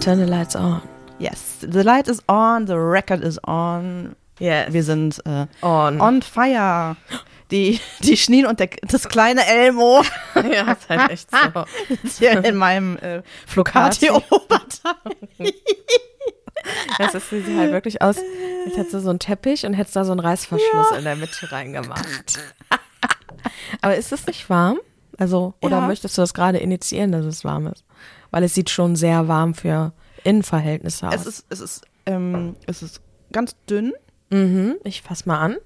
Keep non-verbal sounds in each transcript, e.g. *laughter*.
Turn the lights on. Yes, the light is on, the record is on. Yes. Wir sind äh, On. on fire. Die, die Schneen und der, das kleine Elmo *laughs* ja, ist halt echt so. hier in meinem äh, Flocati-Oberteil. Das ist, sieht halt wirklich aus, als hättest du so einen Teppich und hättest da so einen Reißverschluss in der Mitte reingemacht. Aber ist es nicht warm? Also, oder Ja. möchtest du das gerade initiieren, dass es warm ist? Weil es sieht schon sehr warm für Innenverhältnisse aus. Es ist, es ist, ähm, es ist ganz dünn, mhm, ich fass mal an.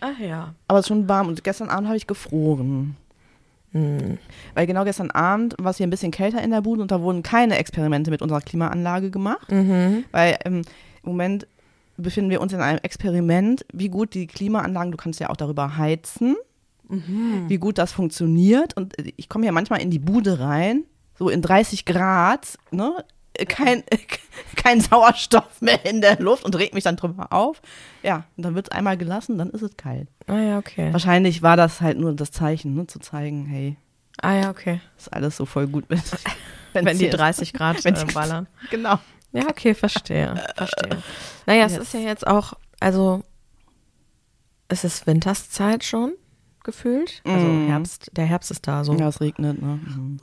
Ach ja. aber es ist schon warm. Und gestern Abend habe ich gefroren. Hm. Weil genau gestern Abend war es hier ein bisschen kälter in der Bude und da wurden keine Experimente mit unserer Klimaanlage gemacht. Mhm. Weil ähm, im Moment befinden wir uns in einem Experiment, wie gut die Klimaanlagen, du kannst ja auch darüber heizen, Mhm. wie gut das funktioniert. Und ich komme ja manchmal in die Bude rein, so in 30 Grad, ne? Kein, *laughs* kein Sauerstoff mehr in der Luft und regt mich dann drüber auf. Ja, und dann wird es einmal gelassen, dann ist es kalt. Ah ja, okay. Wahrscheinlich war das halt nur das Zeichen, ne, zu zeigen, hey, Ah ja, okay. ist alles so voll gut mit. *laughs* Wenn die hier- 30 Grad *laughs* wenn äh, die- ballern. Genau. Ja, okay, verstehe. Verstehe. Naja, es ist ja jetzt auch, also es ist Winterszeit schon gefühlt. Also Mm. Herbst, der Herbst ist da so. Ja, es regnet, ne? Mhm.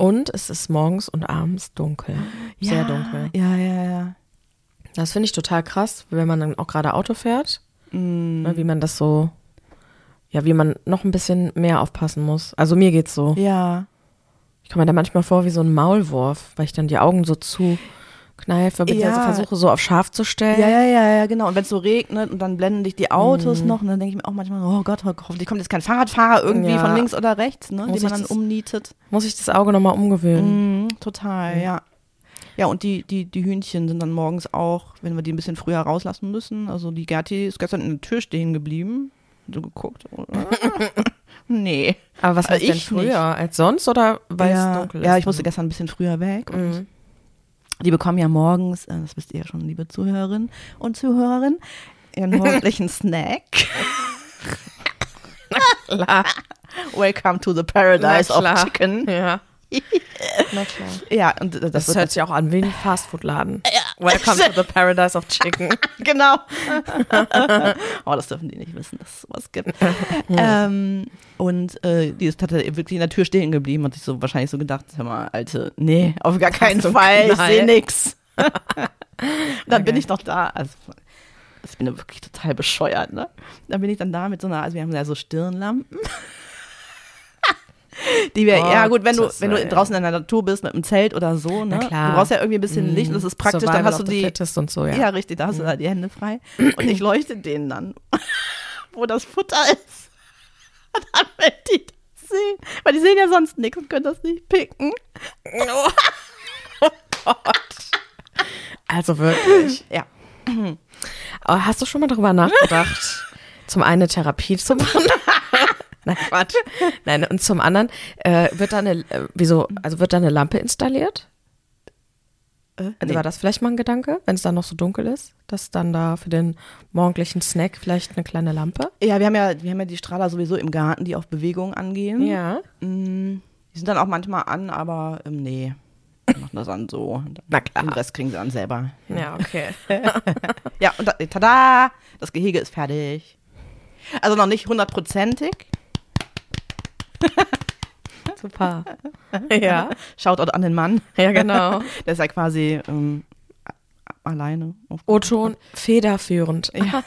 Und es ist morgens und abends dunkel. Sehr dunkel. Ja, ja, ja. Das finde ich total krass, wenn man dann auch gerade Auto fährt, Mm. ne, wie man das so, ja, wie man noch ein bisschen mehr aufpassen muss. Also mir geht's so. Ja. Ich komme mir da manchmal vor wie so ein Maulwurf, weil ich dann die Augen so zu kneife, beziehungsweise Ja. versuche so auf scharf zu stellen. Ja, ja, ja, ja, genau. Und wenn es so regnet und dann blenden dich die Autos Mhm. noch und dann denke ich mir auch manchmal, oh Gott, hoffentlich kommt jetzt kein Fahrradfahrer irgendwie Ja. von links oder rechts, ne, Muss den man dann das- umnietet. Muss ich das Auge nochmal umgewöhnen. Mhm, total, ja. Ja, und die, die, die Hühnchen sind dann morgens auch, wenn wir die ein bisschen früher rauslassen müssen. Also die Gerti ist gestern in der Tür stehen geblieben. So geguckt. oder? *laughs* nee. Aber was Aber heißt denn ich früher nicht. als sonst oder weil ja, es dunkel ist? ja, ich musste gestern ein bisschen früher weg. Und Mhm. Die bekommen ja morgens, äh, das wisst ihr ja schon, liebe Zuhörerinnen und Zuhörerinnen, ihren morgendlichen *laughs* Snack. *laughs* Klar. Welcome to the paradise of chicken. Ja. *laughs* Na klar. Ja, und das, Das, hört sich auch an wie ein Fastfood-Laden. *laughs* Welcome to the paradise of *laughs* chicken. genau. oh, das dürfen die nicht wissen, dass es sowas gibt. ähm, und äh, die ist tatsächlich wirklich in der Tür stehen geblieben und sich so wahrscheinlich so gedacht, hör mal, Alte, nee, auf gar keinen einen Fall, ich sehe nix. dann bin Okay. ich noch da. Also, ich bin ja wirklich total bescheuert, ne? Dann bin ich dann da mit so einer, also wir haben ja so Stirnlampen. *laughs* Die wir, ja gut, wenn du, wenn du draußen in der Natur bist mit einem Zelt oder so, ne? Klar. Du brauchst ja irgendwie ein bisschen Licht und das ist praktisch, dann Survival hast du die, und so, ja. ja. richtig, da hast du da die Hände frei. *clears throat* Und ich leuchte denen dann, *laughs* wo das Futter ist. *laughs* Damit die das sehen. Weil die sehen ja sonst nichts und können das nicht picken. Oh Gott. Also wirklich. *clears throat* Ja. Aber hast du schon mal darüber nachgedacht, zum einen eine Therapie zu machen? Nein, Quatsch. Nein, und zum anderen, äh, wird da eine, äh, wieso, also wird da eine Lampe installiert? Äh, Also War das vielleicht mal ein Gedanke, wenn es dann noch so dunkel ist, dass dann da für den morgendlichen Snack vielleicht eine kleine Lampe? Ja, wir haben ja, wir haben ja die Strahler sowieso im Garten, die auf Bewegung angehen. Ja. Mm, Die sind dann auch manchmal an, aber ähm, nee. Wir machen das dann so. Na klar. Den Rest kriegen sie dann selber. Ja, okay. *laughs* Ja, und da, tada, das Gehege ist fertig. Also noch nicht hundertprozentig. *laughs* Super. Ja. Shoutout an den Mann. Ja, genau. *laughs* Der ist ja quasi ähm, alleine. O-Ton federführend. Ja,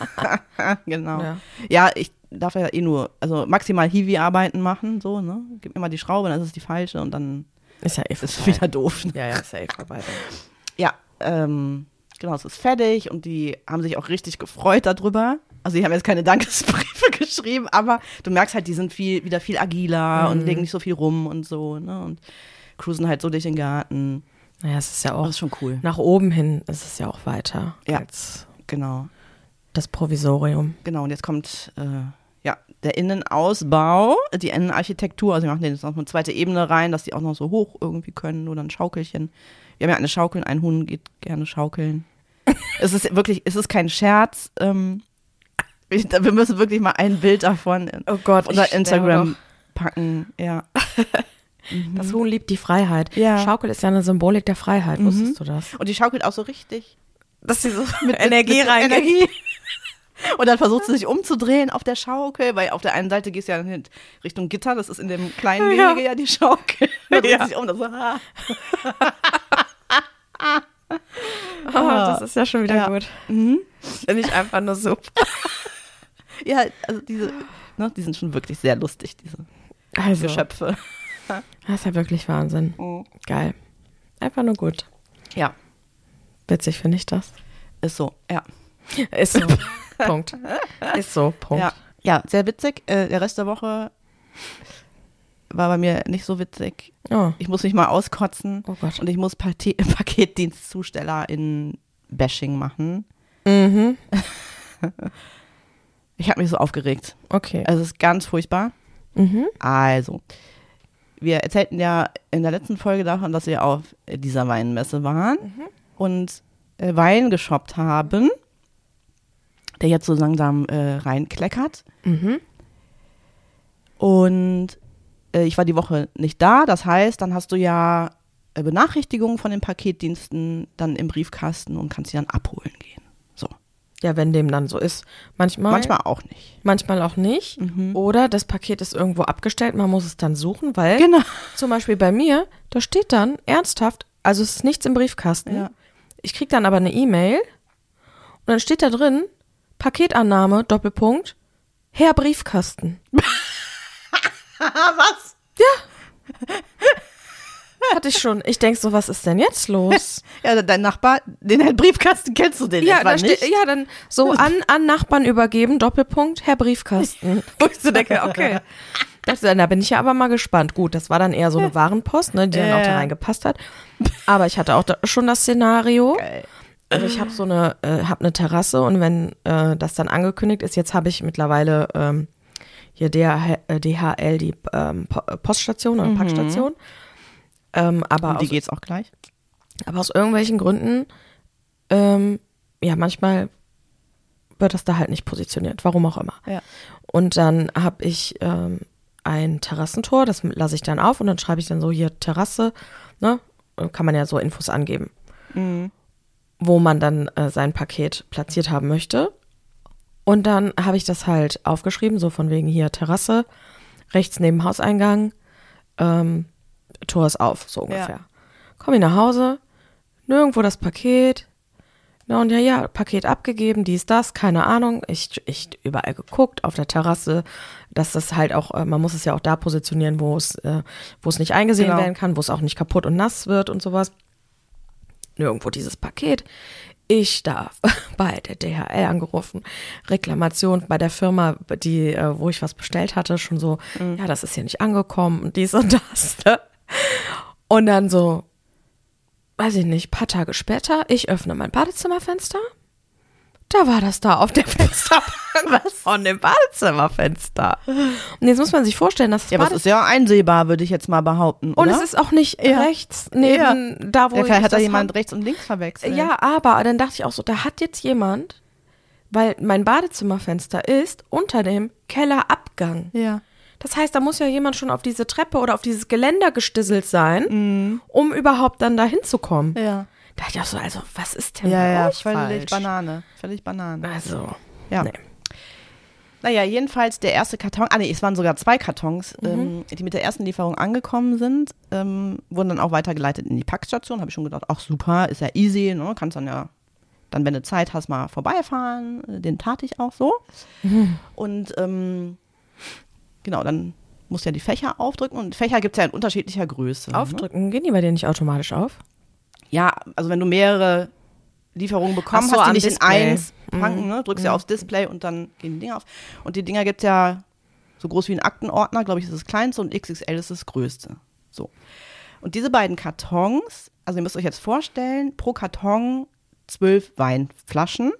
*laughs* genau. Ja. Ja. ich darf ja eh nur, also maximal Hiwi-Arbeiten machen, so, ne? Gib mir mal die Schraube, dann ist es die falsche und dann Ist ja eh ist vorbei. wieder doof. Ja, ja, ist ja eh vorbei. Ja, ähm, genau, es ist fertig und die haben sich auch richtig gefreut darüber. Also die haben jetzt keine *laughs* Dankesbriefe geschrieben, aber du merkst halt, die sind viel, wieder viel agiler und legen nicht so viel rum und so, ne? Und cruisen halt so durch den Garten. Naja, es ist ja auch Das ist schon cool. nach oben hin ist es ja auch weiter Ja. als Genau. das Provisorium. Genau, und jetzt kommt äh, ja der Innenausbau, die Innenarchitektur. Also wir machen den jetzt noch eine zweite Ebene rein, dass die auch noch so hoch irgendwie können oder ein Schaukelchen. Wir haben ja eine Schaukel, ein Huhn geht gerne schaukeln. *laughs* es ist wirklich, es ist kein Scherz. Ähm, wir müssen wirklich mal ein Bild davon in, Oh Gott, unser Instagram packen. Ja. *laughs* Das Huhn liebt die Freiheit. Ja. Mhm. Schaukel ist ja eine Symbolik der Freiheit, wusstest du das? Und die schaukelt auch so richtig. Dass sie so *laughs* mit Energie rein. Energie. *laughs* Und dann versucht sie sich umzudrehen auf der Schaukel, weil auf der einen Seite gehst du ja in Richtung Gitter, das ist in dem kleinen Ja. Gehege ja die Schaukel. Dann dreht Ja. sie sich um, das so, ah. Oh, das ist ja schon wieder Ja. gut. Mhm. Finde ich einfach nur super. *laughs* Ja, also diese, ne, die sind schon wirklich sehr lustig, diese Also, Geschöpfe. *laughs* das ist ja wirklich Wahnsinn. Geil. Einfach nur gut. Ja, Witzig finde ich das. ist so, ja. Ist so. *laughs* Punkt. Ist so. Punkt. Ja, ja sehr witzig. Äh, der Rest der Woche war bei mir nicht so witzig. Oh. Ich muss mich mal auskotzen Oh Gott. und ich muss Pate Paketdienstzusteller in Bashing machen. Mhm. Ich habe mich so aufgeregt. Okay. Also es ist ganz furchtbar. Mhm. Also, wir erzählten ja in der letzten Folge davon, dass wir auf dieser Weinmesse waren und äh, Wein geshoppt haben, der jetzt so langsam äh, reinkleckert. Mhm. Und äh, ich war die Woche nicht da. Das heißt, dann hast du ja äh, Benachrichtigungen von den Paketdiensten dann im Briefkasten und kannst sie dann abholen gehen. Ja, wenn dem dann so ist. Manchmal, Manchmal auch nicht. manchmal auch nicht. Oder das Paket ist irgendwo abgestellt, man muss es dann suchen, weil Genau. zum Beispiel bei mir, da steht dann ernsthaft, also es ist nichts im Briefkasten. Ja. Ich krieg dann aber eine E-Mail und dann steht da drin, Paketannahme, Doppelpunkt, Herr Briefkasten. *laughs* Was? Hatte ich schon. Ich denk so, was ist denn jetzt los? *laughs* Ja, dein Nachbar, den halt Briefkasten kennst du den ja, etwa nicht? ja, dann so an, an Nachbarn übergeben, Doppelpunkt, Herr Briefkasten. *laughs* Wo ich so denke, okay. Das, da bin ich ja aber mal gespannt. Gut, das war dann eher so eine Warenpost, ne, die dann auch da reingepasst hat. Aber ich hatte auch da schon das Szenario. Geil. Also ich habe so eine, äh, habe eine Terrasse und wenn äh, das dann angekündigt ist, jetzt habe ich mittlerweile ähm, hier DHL, äh, DHL die ähm, Po- äh, Poststation oder Packstation. Ähm, aber Um die aus, geht's auch gleich. aber aus irgendwelchen Gründen, ähm, ja, manchmal wird das da halt nicht positioniert, warum auch immer. Ja. Und dann habe ich ähm, ein Terrassentor, das lasse ich dann auf und dann schreibe ich dann so hier Terrasse, ne? Kann man ja so Infos angeben, Mhm. wo man dann äh, sein Paket platziert haben möchte. Und dann habe ich das halt aufgeschrieben, so von wegen hier Terrasse, rechts neben Hauseingang, ähm, Tor ist auf, so ungefähr. Komme ich nach Hause, nirgendwo das Paket. Na und ja, ja, Paket abgegeben, dies, das, keine Ahnung. Ich, ich überall geguckt, auf der Terrasse, dass das halt auch, äh, man muss es ja auch da positionieren, wo es, äh, wo es nicht eingesehen Genau. werden kann, wo es auch nicht kaputt und nass wird und sowas. Nirgendwo dieses Paket. Ich da *laughs* bei der DHL angerufen, Reklamation bei der Firma, die, äh, wo ich was bestellt hatte, schon so, ja, das ist hier nicht angekommen und dies und das. Ne? Und dann so, weiß ich nicht, paar Tage später, ich öffne mein Badezimmerfenster. Da war das da auf dem *laughs* Fensterbank von dem Badezimmerfenster. Und jetzt muss man sich vorstellen, dass das Ja, aber es ist ja einsehbar, würde ich jetzt mal behaupten. und oder? es ist auch nicht Ja. rechts neben da, wo ja, ich vielleicht hat da das jemand hab. rechts und links verwechselt. Ja, aber dann dachte ich auch so, da hat jetzt jemand, weil mein Badezimmerfenster ist unter dem Kellerabgang. Ja. Das heißt, da muss ja jemand schon auf diese Treppe oder auf dieses Geländer gestisselt sein, um überhaupt dann da hinzukommen. Ja. Da dachte ich auch so, also was ist denn Ja, ja, völlig falsch? Banane. Völlig Banane. Also, Ja. nee. Naja, jedenfalls der erste Karton, ah nee, es waren sogar zwei Kartons, Mhm. ähm, die mit der ersten Lieferung angekommen sind, ähm, wurden dann auch weitergeleitet in die Packstation. Habe ich schon gedacht, ach super, ist ja easy, ne? kannst dann ja, dann wenn du Zeit hast, mal vorbeifahren. Den tat ich auch so. Mhm. Und ähm, genau, dann musst du ja die Fächer aufdrücken und Fächer gibt es ja in unterschiedlicher Größe. Ne? Aufdrücken, gehen die bei dir nicht automatisch auf? Ja, also wenn du mehrere Lieferungen bekommen Ach so, hast, die nicht Display. in eins packen, ne? drückst ja aufs Display und dann gehen die Dinger auf. Und die Dinger gibt's ja so groß wie ein Aktenordner, glaube ich, ist das kleinste und XXL ist das größte. So. Und diese beiden Kartons, also ihr müsst euch jetzt vorstellen, pro Karton zwölf Weinflaschen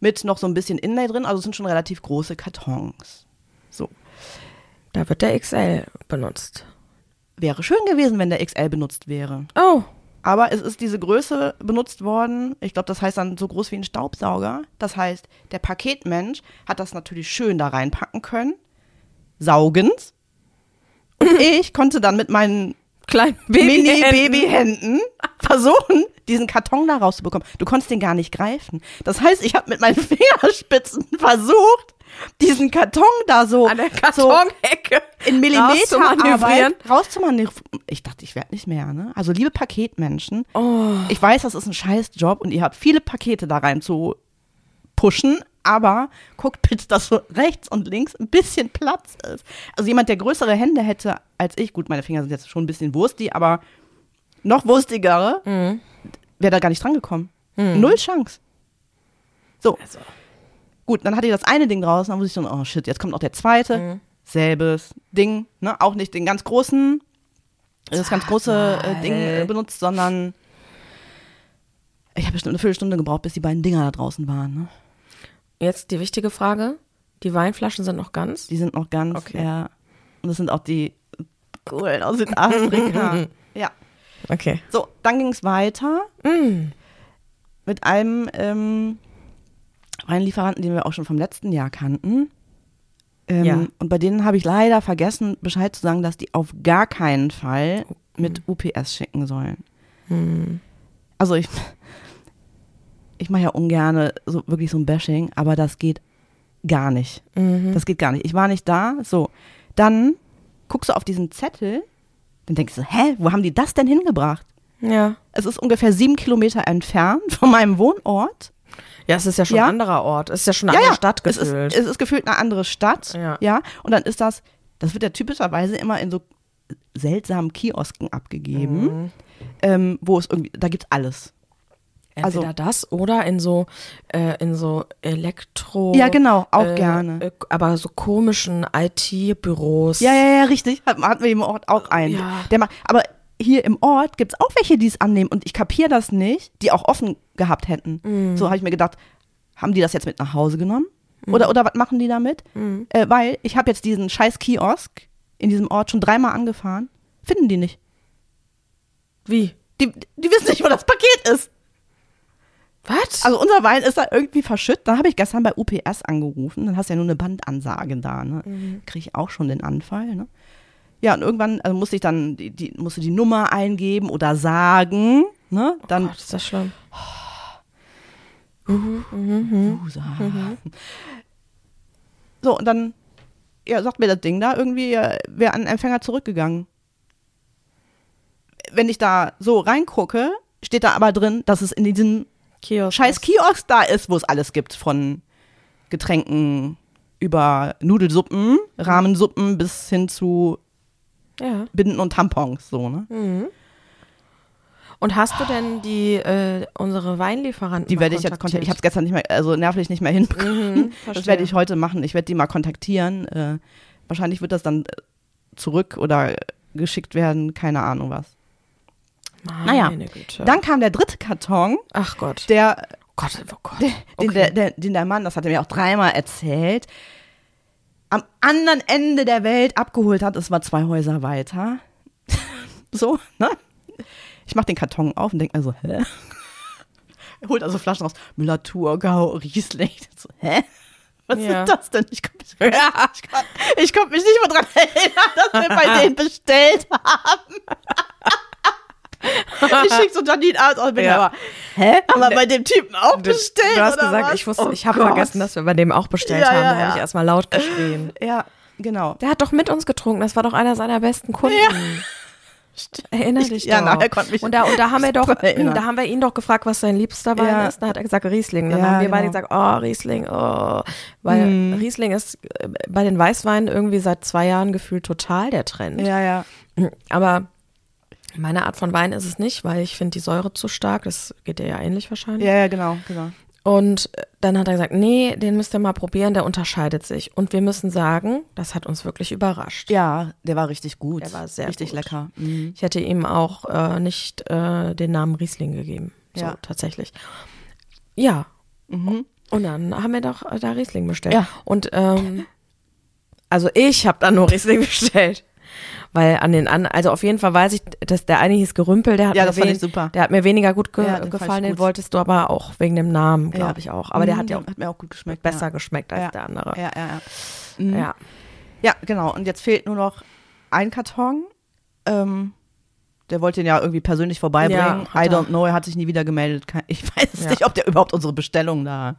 mit noch so ein bisschen Inlay drin, also es sind schon relativ große Kartons. Da wird der XL benutzt. Wäre schön gewesen, wenn der XL benutzt wäre. Oh, Aber es ist diese Größe benutzt worden. Ich glaube, das heißt dann so groß wie ein Staubsauger. Das heißt, der Paketmensch hat das natürlich schön da reinpacken können. Saugend. Und *laughs* ich konnte dann mit meinen Klein Baby. Mini-Babyhänden versuchen, diesen Karton da rauszubekommen. Du konntest den gar nicht greifen. Das heißt, ich habe mit meinen *laughs* Fingerspitzen versucht, diesen Karton da so, An der so Kartonhecke. in Millimeter rauszumanövrieren. rauszumanövrieren. Ich dachte, ich werde nicht mehr. Ne? Also liebe Paketmenschen, Oh. ich weiß, das ist ein scheiß Job und ihr habt viele Pakete da rein zu pushen, aber guckt bitte, dass so rechts und links ein bisschen Platz ist. Also jemand, der größere Hände hätte als ich, gut, meine Finger sind jetzt schon ein bisschen wurstig, aber noch wurstigere, Mhm. Wäre da gar nicht dran gekommen. Null Chance. So, Also. gut, dann hatte ich das eine Ding draußen, dann muss ich so, oh shit, jetzt kommt noch der zweite. Mhm. Selbes Ding, ne? Auch nicht den ganz großen, das ganz große äh, Ding äh, benutzt, sondern ich habe bestimmt eine Viertelstunde gebraucht, bis die beiden Dinger da draußen waren. Ne? Jetzt die wichtige Frage. Die Weinflaschen sind noch ganz? Die sind noch ganz, Okay. ja. Und das sind auch die coolen aus Südafrika. *laughs* ja. Okay. So, dann ging es weiter Mm. mit einem ähm, Weinlieferanten, den wir auch schon vom letzten Jahr kannten. Ähm, Ja. Und bei denen habe ich leider vergessen, Bescheid zu sagen, dass die auf gar keinen Fall mit UPS schicken sollen. Also ich, ich mache ja ungern so wirklich so ein Bashing, aber das geht gar nicht. Das geht gar nicht. Ich war nicht da. So, dann guckst du auf diesen Zettel, dann denkst du, hä, wo haben die das denn hingebracht? Ja. Es ist ungefähr sieben Kilometer entfernt *laughs* von meinem Wohnort. Ja, es ist ja schon Ja. ein anderer Ort. Es ist ja schon eine andere Stadt es ist, gefühlt. es ist gefühlt eine andere Stadt. Ja. ja. Und dann ist das, das wird ja typischerweise immer in so seltsamen Kiosken abgegeben, Mhm. ähm, wo es irgendwie, da gibt's alles. Entweder also- das oder in so äh, in so Elektro. Ja, genau, auch äh, gerne. Äh, aber so komischen IT-Büros. Ja, ja, ja, richtig. Hat- Hatten wir im Ort auch einen. Ja. Der macht, aber hier im Ort gibt's auch welche, die es annehmen und ich kapiere das nicht, die auch offen gehabt hätten. Mhm. So habe ich mir gedacht, haben die das jetzt mit nach Hause genommen? Mhm. Oder, oder was machen die damit? Äh, weil ich habe jetzt diesen scheiß Kiosk in diesem Ort schon dreimal angefahren. Finden die nicht. Wie? Die, die wissen nicht, wo das Paket ist. Was? Also unser Wein ist da irgendwie verschüttet. Dann habe ich gestern bei UPS angerufen. Dann hast du ja nur eine Bandansage da. Ne? Mhm. Kriege ich auch schon den Anfall. Ne? Ja, und irgendwann also musste ich dann die, die, musste die Nummer eingeben oder sagen. Ne? Dann Gott, ist das schlimm. Usa. So, und dann ja, sagt mir das Ding da irgendwie, äh, wäre an Empfänger zurückgegangen. Wenn ich da so reingucke, steht da aber drin, dass es in diesem Kiosk. scheiß Kiosk da ist, wo es alles gibt, von Getränken über Nudelsuppen, Rahmensuppen bis hin zu Ja. Binden und Tampons, so, ne? Und hast du denn die äh, unsere Weinlieferanten Die werde ich jetzt kontaktieren. Ich habe es gestern nicht mehr, also nervlich nicht mehr hinbekommen. Mhm, *laughs* das werde ich heute machen. Ich werde die mal kontaktieren. Äh, wahrscheinlich wird das dann äh, zurück oder äh, geschickt werden, keine Ahnung was. Naja. Dann kam der dritte Karton, Ach Gott. der, Gott, oh Gott. den, Okay. der, der, den der Mann, das hat er mir auch dreimal erzählt, am anderen Ende der Welt abgeholt hat. Es war zwei Häuser weiter. *laughs* so, ne? Ich mach den Karton auf und denk mir so, hä? Er *laughs* holt also Flaschen raus. Müller, Thurgau, Riesling. So, hä? Was Ja. ist das denn? Ich konnte mich, *laughs* ich kon- ich konnt mich nicht mehr dran erinnern, dass wir bei denen bestellt haben. *laughs* ich schick so Janine abends aus und bin Ja. aber, hä? Haben wir bei dem Typen auch Du, bestellt? du hast gesagt, was? ich wusste, Oh ich habe vergessen, dass wir bei dem auch bestellt Ja, haben. ja, da habe ja. ich erstmal laut geschrien. *clears throat* Ja, genau. Der hat doch mit uns getrunken. Das war doch einer seiner besten Kunden. *laughs* Erinner dich Ja, doch. nachher konnte mich und da, und da haben wir doch, erinnern. da haben wir ihn doch gefragt, was sein liebster Wein Ja. ist. Da hat er gesagt Riesling. Dann Ja, haben wir beide genau. gesagt, oh Riesling, oh, weil Mhm. Riesling ist äh, bei den Weißweinen irgendwie seit zwei Jahren gefühlt total der Trend. Ja, ja. Aber meine Art von Wein ist es nicht, weil ich finde die Säure zu stark. Das geht dir ja ähnlich wahrscheinlich. Ja, ja, genau, genau. Und äh, dann hat er gesagt, nee, den müsst ihr mal probieren, der unterscheidet sich. Und wir müssen sagen, das hat uns wirklich überrascht. Ja, der war richtig gut. Der war sehr Richtig gut. lecker. Mhm. Ich hätte ihm auch äh, nicht äh, den Namen Riesling gegeben. So, Ja. tatsächlich. Ja. Mhm. Und dann haben wir doch äh, da Riesling bestellt. Ja. Und ähm, also ich habe dann nur Riesling *laughs* bestellt. Weil an den an, also auf jeden Fall weiß ich, dass der eine hieß Gerümpel, der hat, Ja, mir, wen-. Der hat mir weniger gut ge Ja, den gefallen, den gut. wolltest du aber auch wegen dem Namen, glaube Ja. ich auch. Aber der Mhm, hat ja auch hat mir auch gut geschmeckt. besser geschmeckt als Ja. der andere. Ja, ja, ja. Mhm. Ja. ja genau. Und jetzt fehlt nur noch einen Karton. Ähm, der wollte ihn ja irgendwie persönlich vorbeibringen. I don't know, er hat sich nie wieder gemeldet. *laughs* Ich weiß nicht, ob der überhaupt unsere Bestellung da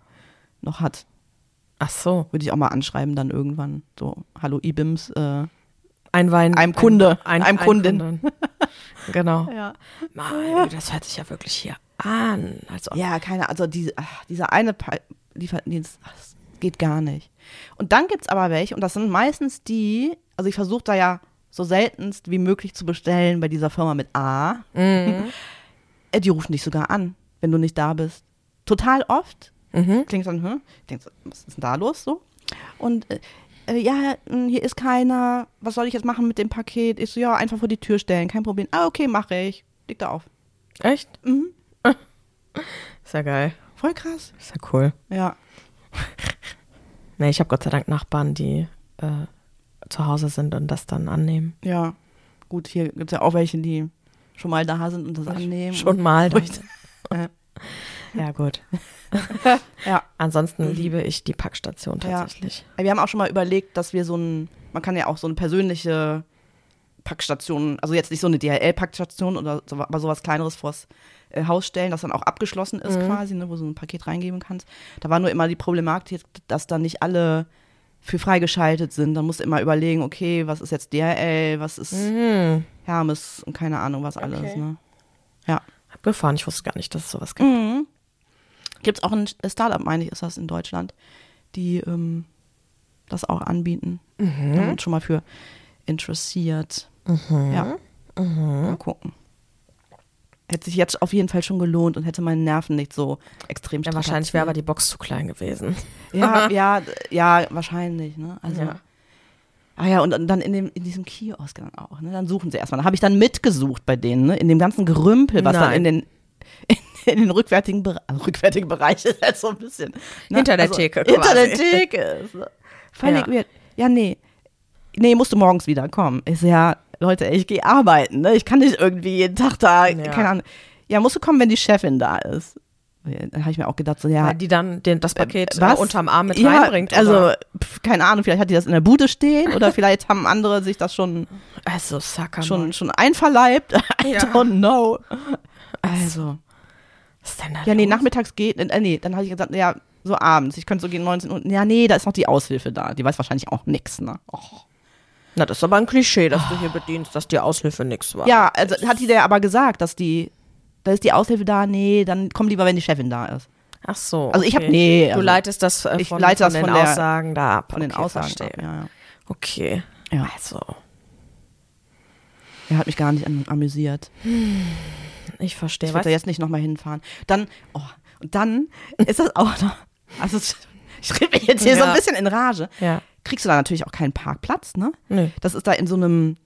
noch hat. Ach so. Würde ich auch mal anschreiben dann irgendwann. So, hallo Ibims. Äh, Ein Wein. Einem Kunde, Ein, einem ein Kundin. Kunden. *laughs* genau. ja. Meine das hört sich ja wirklich hier an. Also, ja, keine also diese, ach, dieser eine Lieferdienst, ach, das geht gar nicht. Und dann gibt's aber welche, und das sind meistens die, also ich versuche da ja so seltenst wie möglich zu bestellen bei dieser Firma mit A. Mhm. Äh, Die rufen dich sogar an, wenn du nicht da bist. Total oft. Mhm. Klingt dann, hm? Ich denk so, was ist denn da los so? Und äh, äh, ja, mh, hier ist keiner. Was soll ich jetzt machen mit dem Paket? Ich so, ja, einfach vor die Tür stellen, kein Problem. Ah, okay, mache ich. Leg da auf. Echt? Mhm. *laughs* Ist ja geil. Voll krass. Ist ja cool. Ja. *laughs* Nee, ich habe Gott sei Dank Nachbarn, die äh, zu Hause sind und das dann annehmen. Ja. Gut, hier gibt es ja auch welche, die schon mal da sind und das annehmen. Schon mal. Dann. Ruhig. *laughs* Ja, gut. *laughs* ja. Ansonsten liebe ich die Packstation Ja. tatsächlich. Wir haben auch schon mal überlegt, dass wir so ein, man kann ja auch so eine persönliche Packstation, also jetzt nicht so eine DHL-Packstation oder so, aber sowas kleineres vors äh, Haus stellen, das dann auch abgeschlossen ist quasi, ne, wo du so ein Paket reingeben kannst. Da war nur immer die Problematik, dass dann nicht alle für freigeschaltet sind. Dann musst du immer überlegen, okay, was ist jetzt DHL, was ist Mhm. Hermes und keine Ahnung, was alles, Okay. ne? Ja. Abgefahren. Ich wusste gar nicht, dass es sowas gibt. Mhm. Gibt es auch ein Startup, meine ich, ist das in Deutschland, die ähm, das auch anbieten. Mhm. Uns schon mal für interessiert. Ja. Mal gucken. Hätte sich jetzt auf jeden Fall schon gelohnt und hätte meine Nerven nicht so extrem Ja, wahrscheinlich wäre aber die Box zu klein gewesen. Ja, *laughs* ja, ja, wahrscheinlich, ne? Also. Ja. Ah ja, und dann in, dem, in diesem Kiosk dann auch, ne? Dann suchen sie erstmal. Da habe ich dann mitgesucht bei denen, ne? In dem ganzen Gerümpel, was dann Nein. in den, in, den rückwärtigen, also rückwärtigen Bereich ist halt so ein bisschen. Ne? Hinter der Theke Hinter quasi. der Theke. ist, ne? Völlig Ja. weird. Ja, nee. Nee, musst du morgens wieder kommen. Ich so, ja, Leute, ich gehe arbeiten, ne? Ich kann nicht irgendwie jeden Tag da, Ja. keine Ahnung. Ja, musst du kommen, wenn die Chefin da ist. Dann habe ich mir auch gedacht, so, ja, Weil die dann den, das Paket äh, was? unterm Arm mit ja, reinbringt. Also, oder? pf, keine Ahnung, vielleicht hat die das in der Bude stehen oder vielleicht haben andere sich das schon, also Sucker. schon, schon einverleibt. *laughs* I Ja. don't know. Also, Was ist denn da ja, nee, los? nachmittags geht, äh, nee, dann habe ich gesagt, ja, so abends, ich könnte so gegen 19 Uhr, ja, nee, da ist noch die Aushilfe da, die weiß wahrscheinlich auch nix, ne? Och. Na, das ist aber ein Klischee, dass du hier bedienst, dass die Aushilfe nix war. Ja, also hat die der aber gesagt, dass die, da ist die Aushilfe da, nee, dann komm lieber, wenn die Chefin da ist. Ach so. Also ich hab- okay. nee, Du also leitest das äh, ich von, leite von das den von der- Aussagen da ab. Von den okay, Aussagen. Verstehe. ab, Ja, ja. Okay. Ja. Also, Er hat mich gar nicht am- amüsiert. *sighs* ich verstehe. Ich werde da jetzt nicht nochmal hinfahren. Dann, oh, und dann ist das auch noch, also ich rede mich jetzt hier so Ja. ein bisschen in Rage. ja. Kriegst du da natürlich auch keinen Parkplatz, ne? Nö. Das ist da in so einem,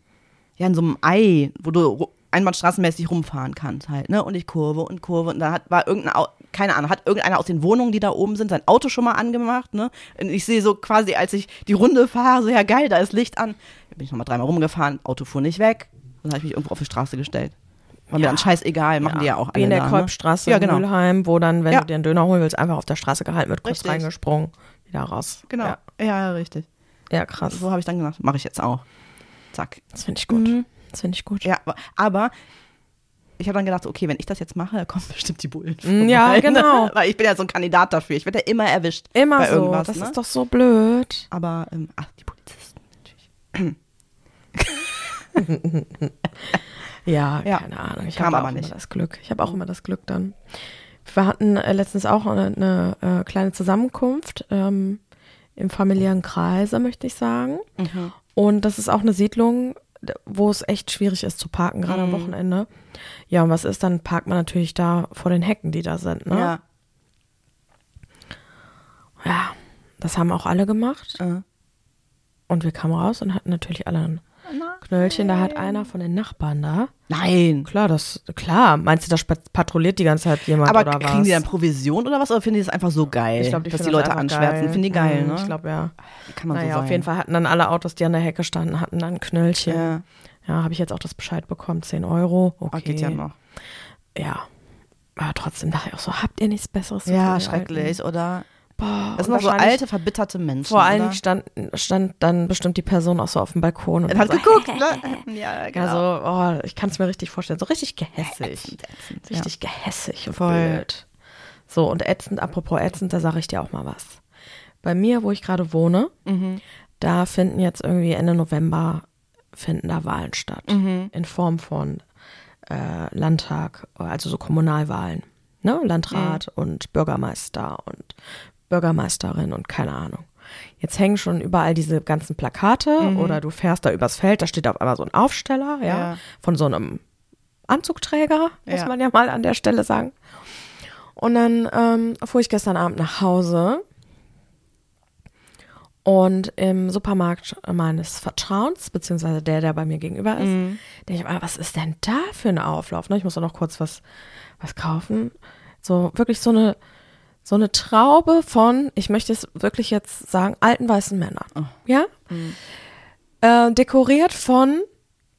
ja, in so einem Ei, wo du einbahnstraßenmäßig rumfahren kannst halt, ne? Und ich Kurve und Kurve und da hat, war irgendein, keine Ahnung, hat irgendeiner aus den Wohnungen, die da oben sind, sein Auto schon mal angemacht, ne? Und ich sehe so quasi, als ich die Runde fahre, so, ja geil, da ist Licht an. Da bin ich nochmal dreimal rumgefahren, Auto fuhr nicht weg. Dann habe ich mich irgendwo auf die Straße gestellt. War mir Ja. dann scheißegal, machen die ja auch Wie alle in der da, ne? Kolbstraße Ja, in genau. Mülheim, wo dann, wenn Ja. du dir einen Döner holen willst, einfach auf der Straße gehalten wird, kurz Richtig. reingesprungen, wieder raus. Genau. Ja, Ja, ja richtig. ja krass. So habe ich dann gemacht. Mache ich jetzt auch. Zack. Das finde ich gut. Mhm. Das finde ich gut. Ja, aber- ich habe dann gedacht, okay, wenn ich das jetzt mache, kommen bestimmt die Bullen. Mm, ja, vorbei, ne? genau. *laughs* Weil ich bin ja so ein Kandidat dafür. Ich werde ja immer erwischt. Immer so. irgendwas, das ne? ist doch so blöd. Aber, ähm, ach, die Polizisten natürlich. *laughs* *laughs* Ja, Ja. keine Ahnung. Ich habe auch aber immer nicht. das Glück. Ich habe auch immer das Glück dann. Wir hatten äh, letztens auch eine, eine äh, kleine Zusammenkunft ähm, im familiären Kreise, möchte ich sagen. Mhm. Und das ist auch eine Siedlung, wo es echt schwierig ist zu parken, gerade Mhm. am Wochenende. Ja, und was ist, dann parkt man natürlich da vor den Hecken, die da sind. Ne? Ja. ja, das haben auch alle gemacht. Äh. Und wir kamen raus und hatten natürlich alle ein Knöllchen. Da hat einer von den Nachbarn da. Nein. Klar, das, klar. Meinst du, da patrouilliert die ganze Zeit jemand Aber oder was? kriegen die dann Provision oder was? Oder finden die das einfach so geil, ich glaube, die dass die das Leute anschwärzen? Finden die geil, Mhm, ne? Ich glaube, ja. Kann man Naja, so auf jeden Fall hatten dann alle Autos, die an der Hecke standen, hatten dann Knöllchen. Ja, Ja. habe ich jetzt auch das Bescheid bekommen, 10 Euro. Okay. Oh, geht ja noch. Ja. Aber trotzdem dachte ich auch so, habt ihr nichts Besseres? Ja, schrecklich, oder? Boah, Das und sind noch so alte, verbitterte Menschen. Vor allen? Dingen stand, stand dann bestimmt die Person auch so auf dem Balkon und Er hat so, geguckt, *laughs* ne? Ja, genau. Also, oh, ich kann es mir richtig vorstellen. So richtig gehässig. Ätzend, ätzend, Richtig gehässig und Voll. blöd. So, und ätzend, apropos ätzend, da sage ich dir auch mal was. Bei mir, wo ich gerade wohne, Mhm. da finden jetzt irgendwie Ende November finden da Wahlen statt. Mhm. In Form von äh, Landtag, also so Kommunalwahlen. Ne? Landrat Mhm. und Bürgermeister und Bürgermeisterin und keine Ahnung. Jetzt hängen schon überall diese ganzen Plakate oder du fährst da übers Feld, da steht auf einmal so ein Aufsteller, ja, Ja. von so einem Anzugträger, muss Ja. man ja mal an der Stelle sagen. Und dann ähm, fuhr ich gestern Abend nach Hause und im Supermarkt meines Vertrauens, beziehungsweise der, der bei mir gegenüber ist, Mhm. denke ich, ah, was ist denn da für ein Auflauf? Ne? Ich muss doch noch kurz was, was kaufen. So wirklich so eine, so eine Traube von, ich möchte es wirklich jetzt sagen, alten weißen Männern. Oh. Ja? Mhm. Äh, dekoriert von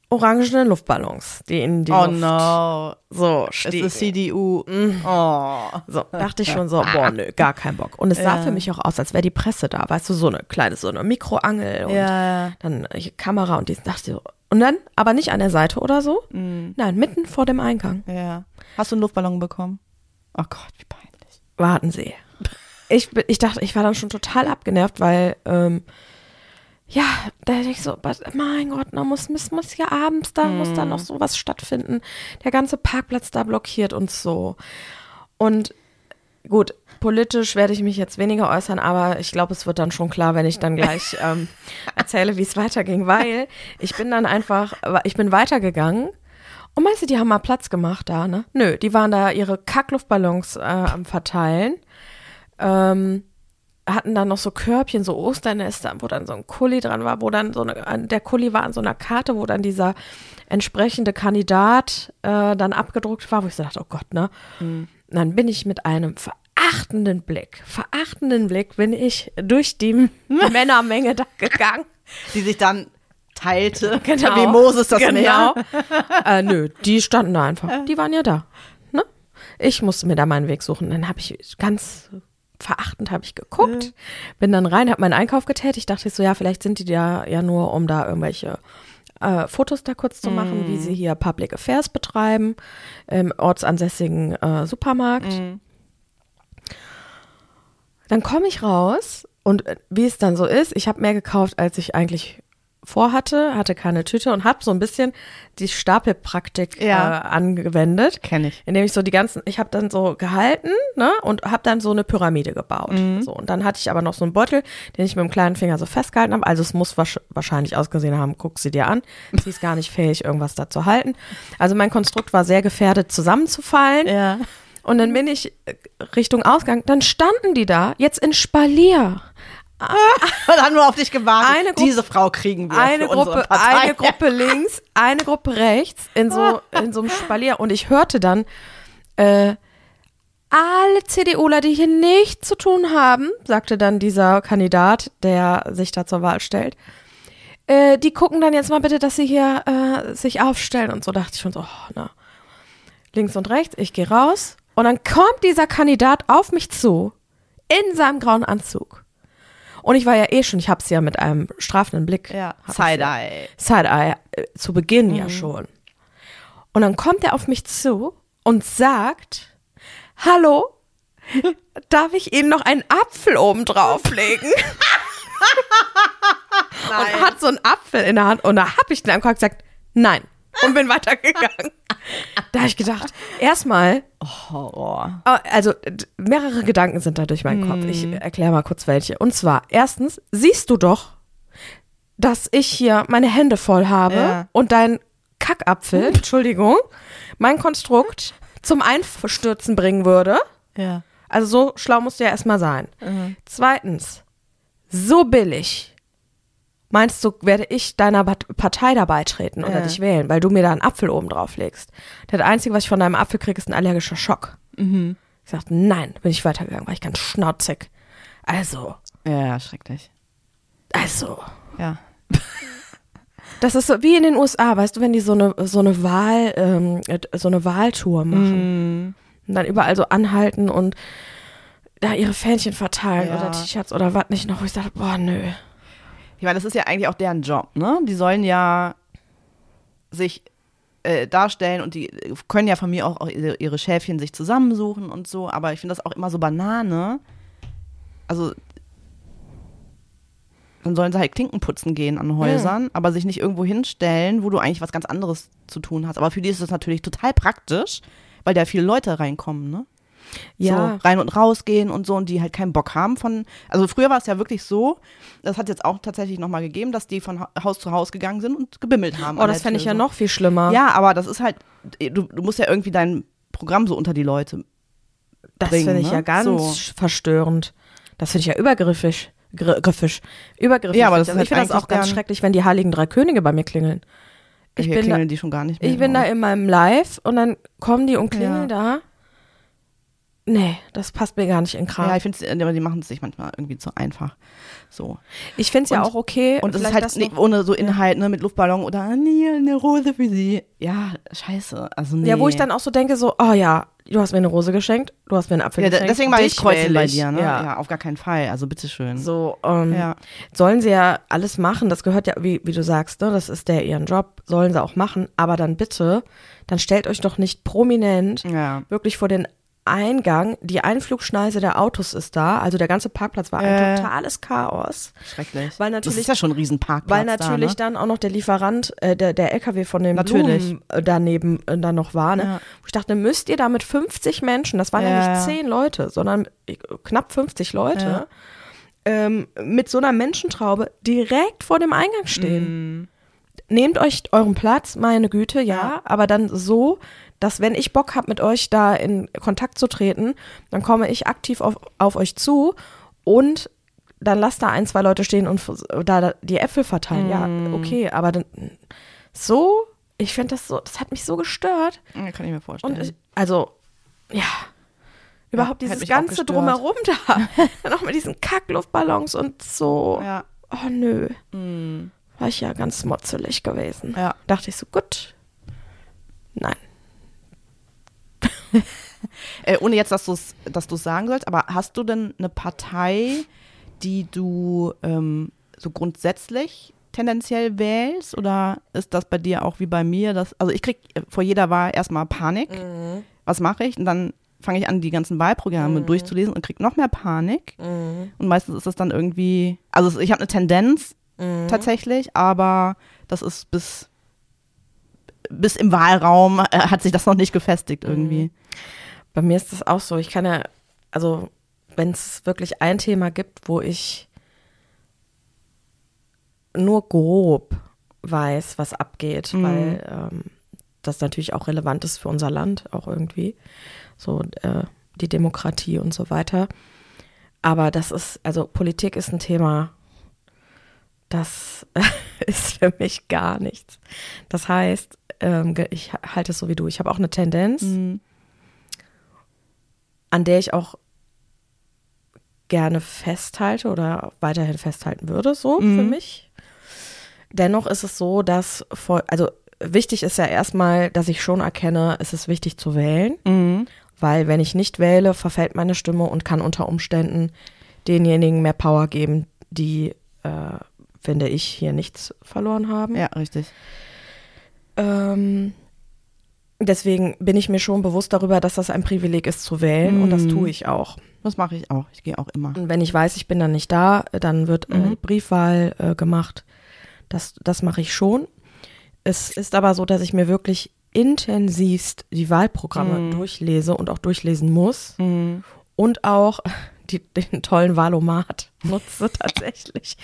orangenen Luftballons, die in die Oh Luft no. so Es stiegen. ist CDU. Oh. So, dachte ich schon so, *laughs* boah, nö, gar kein Bock. Und es sah Ja. für mich auch aus, als wäre die Presse da, weißt du, so eine kleine, so eine Mikroangel und Ja. dann äh, Kamera und die dachte ich so. Und dann, aber nicht an der Seite oder so, nein, mitten vor dem Eingang. Ja. Hast du einen Luftballon bekommen? Oh Gott, wie peinlich. Warten Sie. Ich, ich dachte, ich war dann schon total abgenervt, weil, ähm, ja, da dachte ich so, mein Gott, da muss, muss, muss ja abends, da muss da noch sowas stattfinden. Der ganze Parkplatz da blockiert uns so. Und gut, politisch werde ich mich jetzt weniger äußern, aber ich glaube, es wird dann schon klar, wenn ich dann gleich *laughs* ähm, erzähle, wie es weiterging, weil ich bin dann einfach, ich bin weitergegangen und meinst du, die haben mal Platz gemacht da, ne? Nö, die waren da ihre Kackluftballons äh, am Verteilen. Ähm, hatten dann noch so Körbchen, so Osternester, wo dann so ein Kuli dran war, wo dann so eine, der Kuli war an so einer Karte, wo dann dieser entsprechende Kandidat äh, dann abgedruckt war, wo ich so dachte, oh Gott, ne? Und dann bin ich mit einem verachtenden Blick, verachtenden Blick bin ich durch die *laughs* Männermenge da gegangen. Die sich dann teilte. *laughs* Genau. Wie Moses das genau. Meer. *laughs* äh, nö, die standen da einfach. Die waren ja da. Ne? Ich musste mir da meinen Weg suchen. Dann habe ich ganz verachtend habe ich geguckt, bin dann rein, habe meinen Einkauf getätigt. Dachte ich so, ja, vielleicht sind die da ja nur, um da irgendwelche äh, Fotos da kurz zu machen, wie sie hier Public Affairs betreiben im ortsansässigen äh, Supermarkt. Dann komme ich raus und äh, wie es dann so ist, ich habe mehr gekauft, als ich eigentlich vorhatte, hatte keine Tüte und habe so ein bisschen die Stapelpraktik Ja. äh, angewendet. Kenn ich. Indem ich so die ganzen, ich habe dann so gehalten ne, und habe dann so eine Pyramide gebaut. So, und dann hatte ich aber noch so einen Beutel, den ich mit dem kleinen Finger so festgehalten habe. Also es muss wahrscheinlich ausgesehen haben, guck sie dir an. Sie ist gar nicht fähig, irgendwas da zu halten. Also mein Konstrukt war sehr gefährdet, zusammenzufallen. Ja. Und dann bin ich äh, Richtung Ausgang, dann standen die da, jetzt in Spalier. Haben nur auf dich gewartet. Eine Gruppe- Diese Frau kriegen wir. Eine Gruppe, eine Gruppe links, eine Gruppe rechts in so, in so einem Spalier. Und ich hörte dann, äh, alle CDUler, die hier nichts zu tun haben, sagte dann dieser Kandidat, der sich da zur Wahl stellt, äh, die gucken dann jetzt mal bitte, dass sie hier äh, sich aufstellen. Und so dachte ich schon so, oh, na. Links und rechts, ich gehe raus. Und dann kommt dieser Kandidat auf mich zu, in seinem grauen Anzug. Und ich war ja eh schon, ich hab's ja mit einem strafenden Blick. Ja. hab Side-Eye. Side-Eye äh, zu Beginn ja schon. Und dann kommt er auf mich zu und sagt, hallo, *laughs* darf ich Ihnen noch einen Apfel oben drauflegen? *laughs* und hat so einen Apfel in der Hand und da habe ich den angeguckt und gesagt, nein. Und bin *laughs* weitergegangen. Da habe ich gedacht, erstmal, Horror. Oh, Also mehrere Gedanken sind da durch meinen Kopf. Ich erkläre mal kurz welche. Und zwar, erstens, siehst du doch, dass ich hier meine Hände voll habe Ja. und dein Kackapfel, Entschuldigung, mein Konstrukt zum Einstürzen bringen würde. Ja. Also so schlau musst du ja erstmal sein. Zweitens, so billig. Meinst du, werde ich deiner Partei da beitreten oder Ja. dich wählen, weil du mir da einen Apfel oben drauf legst? Das Einzige, was ich von deinem Apfel kriege, ist ein allergischer Schock. Ich sagte, nein, bin ich weitergegangen, war ich ganz schnauzig. Also, Ja, schrecklich. also, Ja. *laughs* das ist so wie in den USA, weißt du, wenn die so eine, so eine Wahl, ähm, so eine Wahltour machen. Und dann überall so anhalten und da ihre Fähnchen verteilen Ja. oder T-Shirts oder was nicht noch, wo ich dachte, boah, nö. Ich meine, das ist ja eigentlich auch deren Job, ne? Die sollen ja sich äh, darstellen und die können ja von mir auch, auch ihre, ihre Schäfchen sich zusammensuchen und so, aber ich finde das auch immer so Banane. Also dann sollen sie halt Klinken putzen gehen an Häusern, aber sich nicht irgendwo hinstellen, wo du eigentlich was ganz anderes zu tun hast. Aber für die ist das natürlich total praktisch, weil da viele Leute reinkommen, ne? Ja. So rein und raus gehen und so und die halt keinen Bock haben von. Also früher war es ja wirklich so, das hat jetzt auch tatsächlich nochmal gegeben, dass die von Ha- Haus zu Haus gegangen sind und gebimmelt haben. Oh, das fände ich ja so. noch viel schlimmer. Ja, aber das ist halt, du, du musst ja irgendwie dein Programm so unter die Leute. das finde ich ne? ja ganz So. verstörend. Das finde ich ja übergriffig. Gr- Griffisch. Übergriffig. Ja, aber das also ist ich finde halt das auch ganz schrecklich, wenn die Heiligen Drei Könige bei mir klingeln. Ich Hier bin, da, klingeln die schon gar nicht mehr. ich bin da glaub in meinem Live und dann kommen die und klingeln Ja. da. Nee, das passt mir gar nicht in den Kram. Ja, ich finde, aber die machen es sich manchmal irgendwie zu einfach. So. ich finde es ja auch okay. Und es ist halt nicht, noch- ohne so Inhalt, ne, mit Luftballon oder "Ah, nee, eine Rose für sie. Ja, scheiße. Also nee. Ja, wo ich dann auch so denke, so, oh ja, du hast mir eine Rose geschenkt, du hast mir einen Apfel Ja, geschenkt. deswegen mache ich dich Kreuze wähl bei dir, ne? Ja. Ja. auf gar keinen Fall. Also bitteschön. So, ähm, Ja. sollen sie ja alles machen, das gehört ja, wie, wie du sagst, ne, das ist der ihren Job, sollen sie auch machen, aber dann bitte, dann stellt euch doch nicht prominent Ja. wirklich vor den Eingang, die Einflugschneise der Autos ist da, also der ganze Parkplatz war ein Äh. totales Chaos, Schrecklich. Weil das natürlich- ist ja schon ein Riesenparkplatz weil natürlich da, ne? dann auch noch der Lieferant, äh, der, der LKW von den Natürlich. Blumen äh, daneben äh, dann noch war, ne? Ja. Ich dachte, müsst ihr da mit 50 Menschen, das waren ja, Ja, nicht ja. zehn Leute, sondern äh, knapp 50 Leute, Ja. ähm, mit so einer Menschentraube direkt vor dem Eingang stehen. Mhm. Nehmt euch euren Platz, meine Güte, ja, Ja. aber dann so, dass wenn ich Bock habe, mit euch da in Kontakt zu treten, dann komme ich aktiv auf, auf euch zu und dann lasst da ein, zwei Leute stehen und da die Äpfel verteilen. Ja, Mhm. okay, aber dann so, ich finde das so, das hat mich so gestört. Ja, kann ich mir vorstellen. Und ich, also, ja. Überhaupt hätte dieses ganze. Drumherum da. *laughs* Dann auch mit diesen Kackluftballons und so. ja. Oh nö. Mhm. War ich ja ganz motzelig gewesen. Ja. Dachte ich so, gut. Nein. *laughs* Äh, ohne jetzt, dass du es dass du's sagen sollst, aber hast du denn eine Partei, die du ähm, so grundsätzlich tendenziell wählst? Oder ist das bei dir auch wie bei mir? Dass, also ich krieg äh, vor jeder Wahl erstmal Panik. Was mache ich? Und dann fange ich an, die ganzen Wahlprogramme durchzulesen und krieg noch mehr Panik. Und meistens ist es dann irgendwie, also ich habe eine Tendenz tatsächlich, aber das ist bis bis im Wahlraum äh, hat sich das noch nicht gefestigt irgendwie. Bei mir ist das auch so. Ich kann ja, also, wenn es wirklich ein Thema gibt, wo ich nur grob weiß, was abgeht, Mhm. weil ähm, das natürlich auch relevant ist für unser Land, auch irgendwie. So äh, die Demokratie und so weiter. Aber das ist, also Politik ist ein Thema, das *laughs* ist für mich gar nichts. Das heißt, ähm, ich halte es so wie du. Ich habe auch eine Tendenz, Mhm. An der ich auch gerne festhalte oder weiterhin festhalten würde, so für mich. Dennoch ist es so, dass vor, also wichtig ist ja erstmal, dass ich schon erkenne, es ist wichtig zu wählen, Mhm. weil wenn ich nicht wähle, verfällt meine Stimme und kann unter Umständen denjenigen mehr Power geben, die, äh, finde ich, hier nichts verloren haben. Ja, richtig. Ähm, deswegen bin ich mir schon bewusst darüber, dass das ein Privileg ist zu wählen und das tue ich auch. Das mache ich auch. Ich gehe auch immer. Und wenn ich weiß, ich bin dann nicht da, dann wird äh, Mhm. die Briefwahl äh, gemacht. Das, das mache ich schon. Es ist aber so, dass ich mir wirklich intensivst die Wahlprogramme Mhm. durchlese und auch durchlesen muss und auch *laughs* die, den tollen Valomat *laughs* nutze tatsächlich.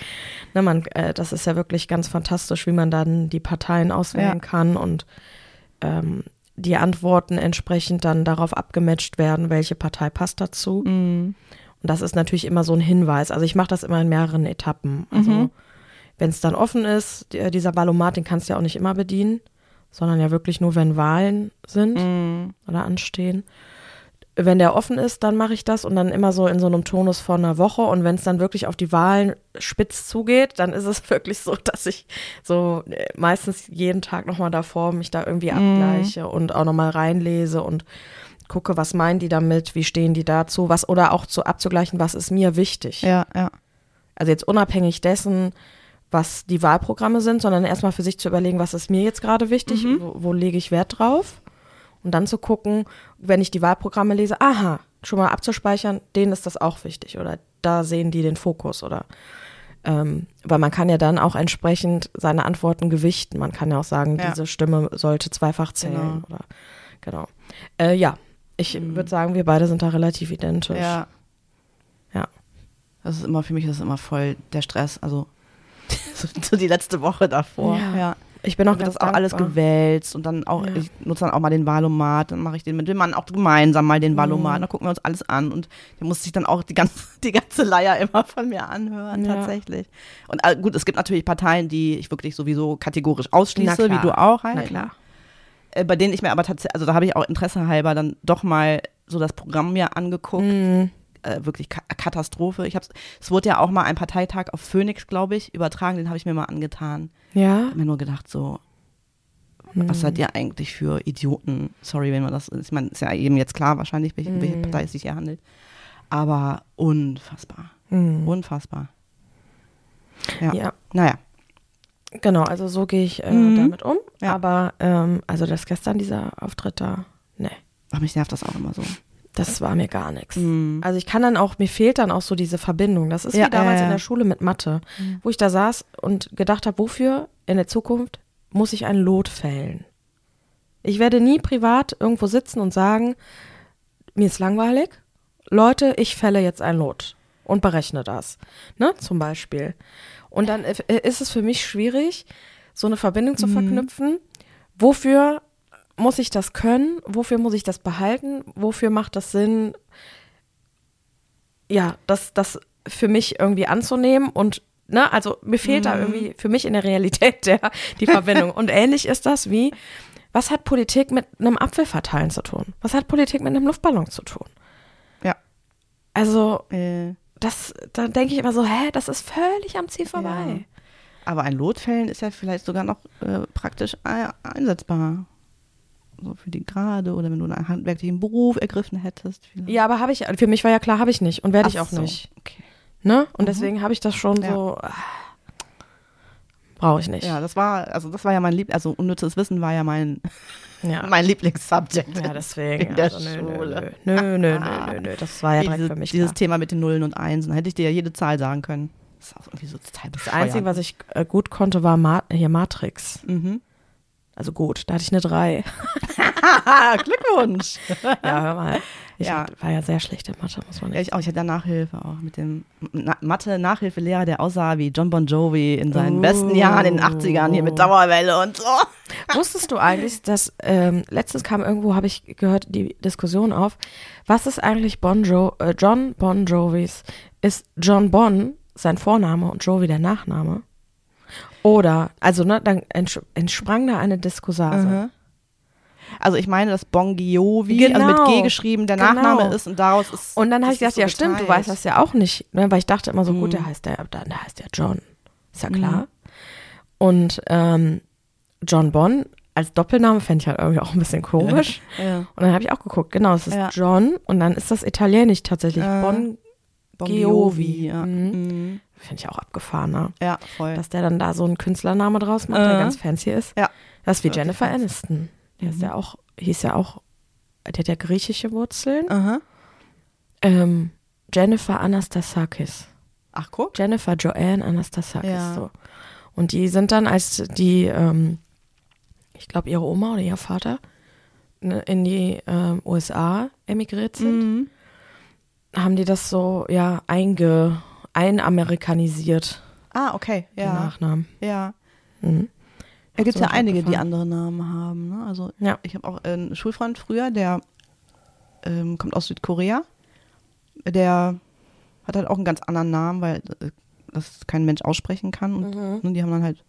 Na, man, äh, das ist ja wirklich ganz fantastisch, wie man dann die Parteien auswählen Ja. kann und ähm, die Antworten entsprechend dann darauf abgematcht werden, welche Partei passt dazu. Mhm. Und das ist natürlich immer so ein Hinweis. Also ich mache das immer in mehreren Etappen. Also Mhm. wenn es dann offen ist, die, dieser Ballomat, den kannst du ja auch nicht immer bedienen, sondern ja wirklich nur, wenn Wahlen sind Mhm. oder anstehen. Wenn der offen ist, dann mache ich das und dann immer so in so einem Tonus von einer Woche. Und wenn es dann wirklich auf die Wahlen spitz zugeht, dann ist es *laughs* wirklich so, dass ich so äh, meistens jeden Tag nochmal davor mich da irgendwie abgleiche und auch nochmal reinlese und gucke, was meinen die damit, wie stehen die dazu, was oder auch zu abzugleichen, was ist mir wichtig. Ja, ja. Also jetzt unabhängig dessen, was die Wahlprogramme sind, sondern erstmal für sich zu überlegen, was ist mir jetzt gerade wichtig, Mhm. wo, wo lege ich Wert drauf und dann zu gucken, wenn ich die Wahlprogramme lese, aha, schon mal abzuspeichern, denen ist das auch wichtig oder da sehen die den Fokus oder ähm, weil man kann ja dann auch entsprechend seine Antworten gewichten. Man kann ja auch sagen, Ja. diese Stimme sollte zweifach zählen Genau. oder genau. Äh, ja, ich würde sagen, wir beide sind da relativ identisch. Ja. Ja. Das ist immer, für mich ist das immer voll der Stress. Also so, *laughs* so die letzte Woche davor. Ja. Ja. Ich bin auch das auch alles dankbar. gewälzt und dann auch, Ja. ich nutze dann auch mal den Wahlomat, dann mache ich den mit dem Mann auch gemeinsam mal den Wahlomat, Mhm. dann gucken wir uns alles an und der muss sich dann auch die ganze, *laughs* die ganze Leier immer von mir anhören, Ja. tatsächlich. Und äh, gut, es gibt natürlich Parteien, die ich wirklich sowieso kategorisch ausschließe, wie du auch halt. Na klar. Äh, bei denen ich mir aber tatsächlich, also da habe ich auch Interesse halber dann doch mal so das Programm mir angeguckt. Mhm. Äh, wirklich Ka Katastrophe. Ich hab's, es wurde ja auch mal ein Parteitag auf Phoenix, glaube ich, übertragen, den habe ich mir mal angetan. Ja. hab mir nur gedacht, so, Mhm. was seid ihr eigentlich für Idioten? Sorry, wenn man das, ich meine, ist ja eben jetzt klar wahrscheinlich, welche, Mhm. welche Partei es sich hier handelt. Aber unfassbar. Mhm. Unfassbar. Ja. ja. Naja. Genau, also so gehe ich äh, Mhm. damit um. Ja. Aber ähm, also das gestern dieser Auftritt da, ne, Ach, mich nervt das auch immer so. Das war mir gar nichts. Mhm. Also ich kann dann auch, mir fehlt dann auch so diese Verbindung. Das ist Ja, wie damals ja. in der Schule mit Mathe, wo ich da saß und gedacht habe, wofür in der Zukunft muss ich ein Lot fällen? Ich werde nie privat irgendwo sitzen und sagen, mir ist langweilig. Leute, ich fälle jetzt ein Lot und berechne das. Ne, zum Beispiel. Und dann äh, ist es für mich schwierig, so eine Verbindung zu verknüpfen. Wofür muss ich das können? Wofür muss ich das behalten? Wofür macht das Sinn, ja, das, das für mich irgendwie anzunehmen und Ne, also mir fehlt da irgendwie für mich in der Realität *laughs* der, die Verbindung. Und ähnlich ist das wie, was hat Politik mit einem Apfelverteilen zu tun? Was hat Politik mit einem Luftballon zu tun? Ja. Also, Äh, das, da denke ich immer so, hä, das ist völlig am Ziel vorbei. aber ein Lotfällen ist ja vielleicht sogar noch äh, praktisch ein- einsetzbar. So für die Gerade oder wenn du einen handwerklichen Beruf ergriffen hättest. vielleicht. Ja, aber habe ich, für mich war ja klar, habe ich nicht und werde ich auch so, nicht. Okay. Ne? Und deswegen habe ich das schon Ja. so, ah, brauche ich nicht. Ja, das war, also das war ja mein Lieb, also unnützes Wissen war ja mein, Ja. *laughs* mein Lieblingssubject. Ja, deswegen. in der also, nö, nö, Schule. Nö, nö, nö, nö, *laughs* nö, nö. Das war ja direkt Diese, für mich dieses klar. Thema mit den Nullen und Einsen, hätte ich dir ja jede Zahl sagen können. Das ist auch irgendwie so total Das Einzige, was ich äh, gut konnte, war Ma hier Matrix. Mhm. Also gut, da hatte ich eine 3. Ah, *laughs* Glückwunsch! *laughs* ja, hör mal. Ich Ja. war ja sehr schlecht in Mathe, muss man Ja, nicht ich auch. Ich hatte da Nachhilfe auch mit dem Na Mathe-Nachhilfelehrer, der aussah wie John Bon Jovi in seinen Oh. besten Jahren in den 80ern hier mit Dauerwelle und so. *laughs* Wusstest du eigentlich, dass ähm, letztens kam irgendwo, habe ich gehört, die Diskussion auf, was ist eigentlich Bon jo äh, John Bon Jovis? Ist John Bon sein Vorname und Jovi der Nachname? Oder, also ne, dann entsprang da eine Diskursase. Also ich meine, dass Bon Jovi, Genau. also mit G geschrieben, der Genau. Nachname ist und daraus ist. Und dann habe ich gedacht, ist ja so stimmt, du geteilt. weißt das ja auch nicht, ne? weil ich dachte immer so, gut, Mhm. der heißt der, dann der heißt der John. Ist ja klar. Und ähm, John Bon als Doppelname fände ich halt irgendwie auch ein bisschen komisch. *laughs* Ja. Und dann habe ich auch geguckt, genau, es ist Ja. John und dann ist das italienisch tatsächlich. Äh, Bon Bon. Jovi, ja. Mhm. Mhm. finde ich auch abgefahren, ne? Ja, voll. Dass der dann da so einen Künstlername draus macht, der Äh. ganz fancy ist. Ja. Das ist wie Jennifer. Aniston. Der Mhm. ist ja auch, hieß ja auch, der hat ja griechische Wurzeln. Aha. Ähm, Jennifer Anastasakis. Ach, guck. Jennifer Joanne Anastasakis. Ja. So. Und die sind dann, als die, ähm, ich glaube, ihre Oma oder ihr Vater ne, in die ähm, USA emigriert sind, Mhm. haben die das so, ja, einge, einamerikanisiert, Ah, okay. Ja. Nachnamen. Ja. Mhm. Da gibt es ja einige, die andere Namen haben. Ne? Also Ja. ich habe auch einen Schulfreund früher, der ähm, kommt aus Südkorea. Der hat halt auch einen ganz anderen Namen, weil äh, das kein Mensch aussprechen kann. Und Mhm. ne, die haben dann halt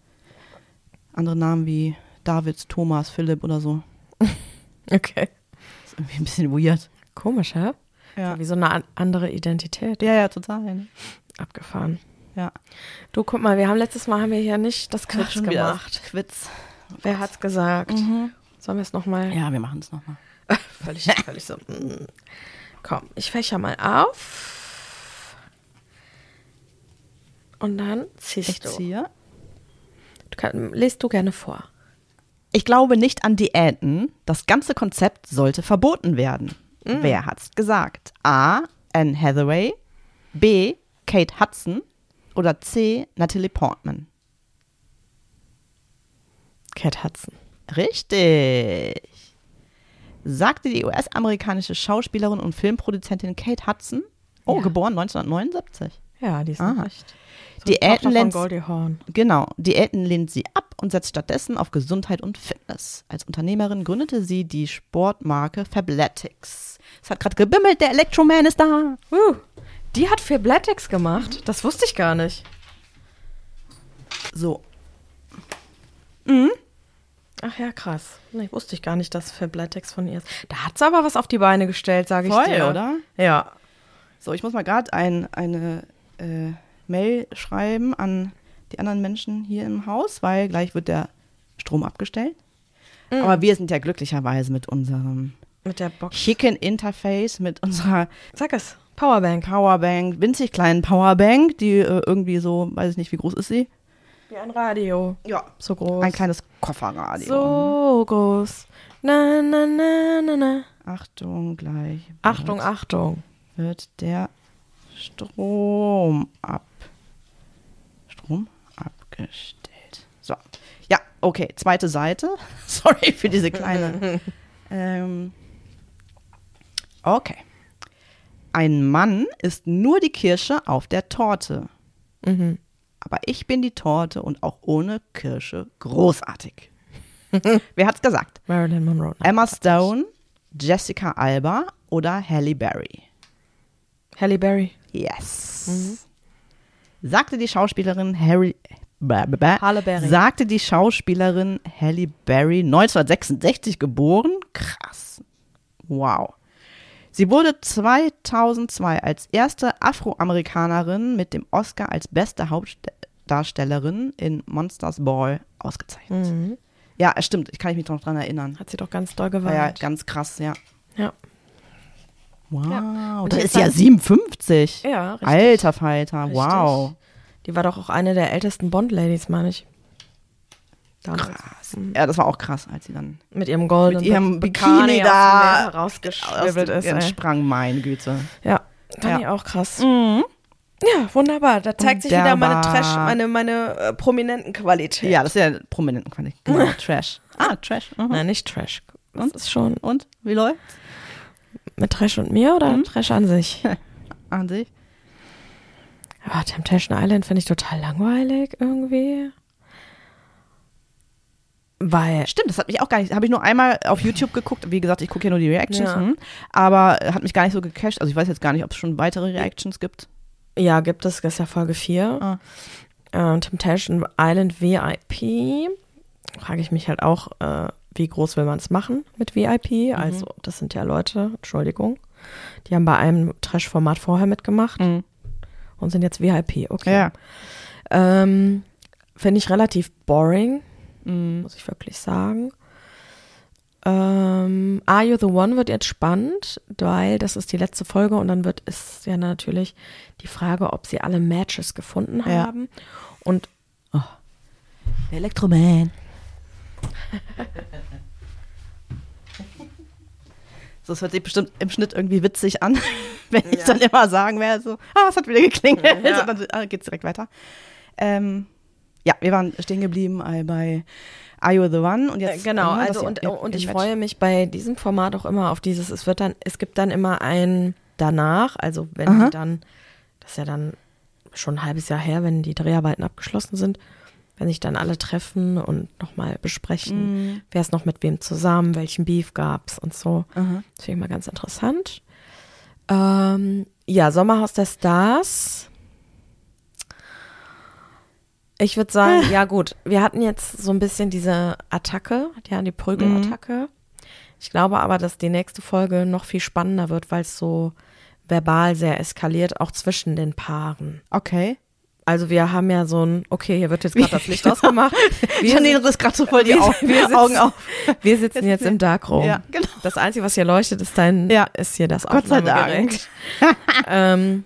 andere Namen wie David, Thomas, Philipp oder so. *laughs* Okay. ist irgendwie ein bisschen weird. Komisch, hä? Ja, Wie so eine an andere Identität. ja, ja total. Ne? Abgefahren. Ja. Du, guck mal, wir haben letztes Mal haben wir hier nicht das Quiz wieder gemacht. Quiz. Wer hat's gesagt? Sollen wir es nochmal? Ja, wir machen es nochmal. *laughs* völlig, völlig so. mm. Komm, ich fächer mal auf. Und dann ziehst Ich du. ziehe. du kann, lest du gerne vor. Ich glaube nicht an Diäten. Das ganze Konzept sollte verboten werden. Wer hat's gesagt? A. Anne Hathaway. B. Kate Hudson. Oder C. Natalie Portman. Cat Hudson. Richtig. Sagte die US-amerikanische Schauspielerin und Filmproduzentin Kate Hudson. Oh, Ja. geboren 1979. Ja, die ist Aha. echt. So Diäten lehnt-. Genau, Diäten lehnt sie ab und setzt stattdessen auf Gesundheit und Fitness. Als Unternehmerin gründete sie die Sportmarke Fabletics. Es hat gerade gebimmelt, der Electroman ist da. Uh, die hat Fabletics gemacht. Das wusste ich gar nicht. So, Ach ja, krass. Nee, wusste ich gar nicht, dass Fabletics von ihr ist. Da hat sie aber was auf die Beine gestellt, sage ich dir. oder? Ja. So, ich muss mal gerade ein, eine äh, Mail schreiben an die anderen Menschen hier im Haus, weil gleich wird der Strom abgestellt. Aber wir sind ja glücklicherweise mit unserem Mit der Box. schicken Interface, mit unserer Sag es. Powerbank. Powerbank, winzig kleinen Powerbank, die äh, irgendwie so, weiß ich nicht, wie groß ist sie? Wie ein Radio. Ja. So groß. Ein kleines Kofferradio. so groß. Na, na, na, na, na. Achtung, gleich Achtung, wird, Achtung. wird der Strom ab Strom abgestellt. So. Ja, okay, zweite Seite. *laughs* Sorry für diese kleine. *laughs* ähm, okay. Ein Mann ist nur die Kirsche auf der Torte. Mhm. Aber ich bin die Torte und auch ohne Kirsche großartig. *laughs* Wer hat's gesagt? Marilyn Monroe. Emma Stone, Jessica Alba oder Halle Berry? Halle Berry. Yes. Sagte die Schauspielerin Harry. Bäh, bäh, bäh, Halle Berry. Sagte die Schauspielerin Halle Berry 1966 geboren? Krass. Wow. Sie wurde 2002 als erste Afroamerikanerin mit dem Oscar als beste Hauptdarstellerin in Monsters Ball ausgezeichnet. Mhm. Ja, stimmt. Ich kann mich noch dran erinnern. Hat sie doch ganz doll War ja geweint. ganz krass, ja. Ja. Wow. Ja. Da Und ist ja jetzt- 57. Ja, richtig. Alter Falter. Richtig. Wow. Die war doch auch eine der ältesten Bond-Ladies, meine ich. Damals. Krass. Ja, das war auch krass, als sie dann Mit ihrem goldenen Mit ihrem Bikini aus da rausgeschwirbelt ist. Ey. sprang, meine Güte. Ja, fand Ja. ich auch krass. Mhm. Ja, wunderbar. Da zeigt sich wieder meine. Trash, meine, meine äh, prominenten Qualität. Ja, das ist ja prominent. Genau, Trash. Ah, Trash. Mhm. Nein, nicht Trash. Das Und? ist schon Und, wie läuft mit Trash und mir oder Mhm. Trash an sich? *laughs* an sich? Ja, Temptation Island finde ich total langweilig irgendwie. Weil, Stimmt, das hat mich auch gar nicht, habe ich nur einmal auf YouTube geguckt. Wie gesagt, ich gucke ja nur die Reactions, Ja. hm, aber hat mich gar nicht so gecasht. Also ich weiß jetzt gar nicht, ob es schon weitere Reactions gibt. ja, gibt es, das ist ja Folge 4. Ah. Äh, Temptation Island VIP. Frage ich mich halt auch, äh, wie groß will man es machen mit VIP? Also, das sind ja Leute, Entschuldigung, die haben bei einem Trash-Format vorher mitgemacht Mhm. und sind jetzt VIP. Okay. Ähm, Finde ich relativ boring, Mhm. muss ich wirklich sagen. Ähm, Are You the One wird jetzt spannend, weil das ist die letzte Folge und dann wird es ja natürlich die Frage, ob sie alle Matches gefunden Ja. haben. Und Der Elektroman. *laughs* So, es hört sich bestimmt im Schnitt irgendwie witzig an, *laughs* wenn ich Ja. dann immer sagen werde, so, ah, es hat wieder geklingelt. Ja. *laughs* Und dann ah, geht's direkt weiter. Ähm, ja, wir waren stehen geblieben äh, bei Are You the One und jetzt genau, äh, dass also und, und ich freue mich bei diesem Format auch immer auf dieses, es wird dann, es gibt dann immer ein danach, also wenn Aha. die dann, das ist ja dann schon ein halbes Jahr her, wenn die Dreharbeiten abgeschlossen sind, wenn sich dann alle treffen und nochmal besprechen, Mhm. wer ist noch mit wem zusammen, welchen Beef gab's und so. Aha. Das finde ich mal ganz interessant. Ähm, ja, Sommerhaus der Stars. Ich würde sagen, *laughs* ja gut, wir hatten jetzt so ein bisschen diese Attacke, ja, die Prügelattacke. Ich glaube aber, dass die nächste Folge noch viel spannender wird, weil es so verbal sehr eskaliert, auch zwischen den Paaren. Okay. Also wir haben ja so ein, okay, hier wird jetzt gerade das Licht *laughs* ausgemacht. Wir, Janine riss gerade so voll die wir- Au wir *laughs* sitzen- Augen auf. wir sitzen jetzt im Darkroom. Ja, genau. Das Einzige, was hier leuchtet, ist dein, Ja. ist hier das Gott sei Aufnahmegerät. ähm,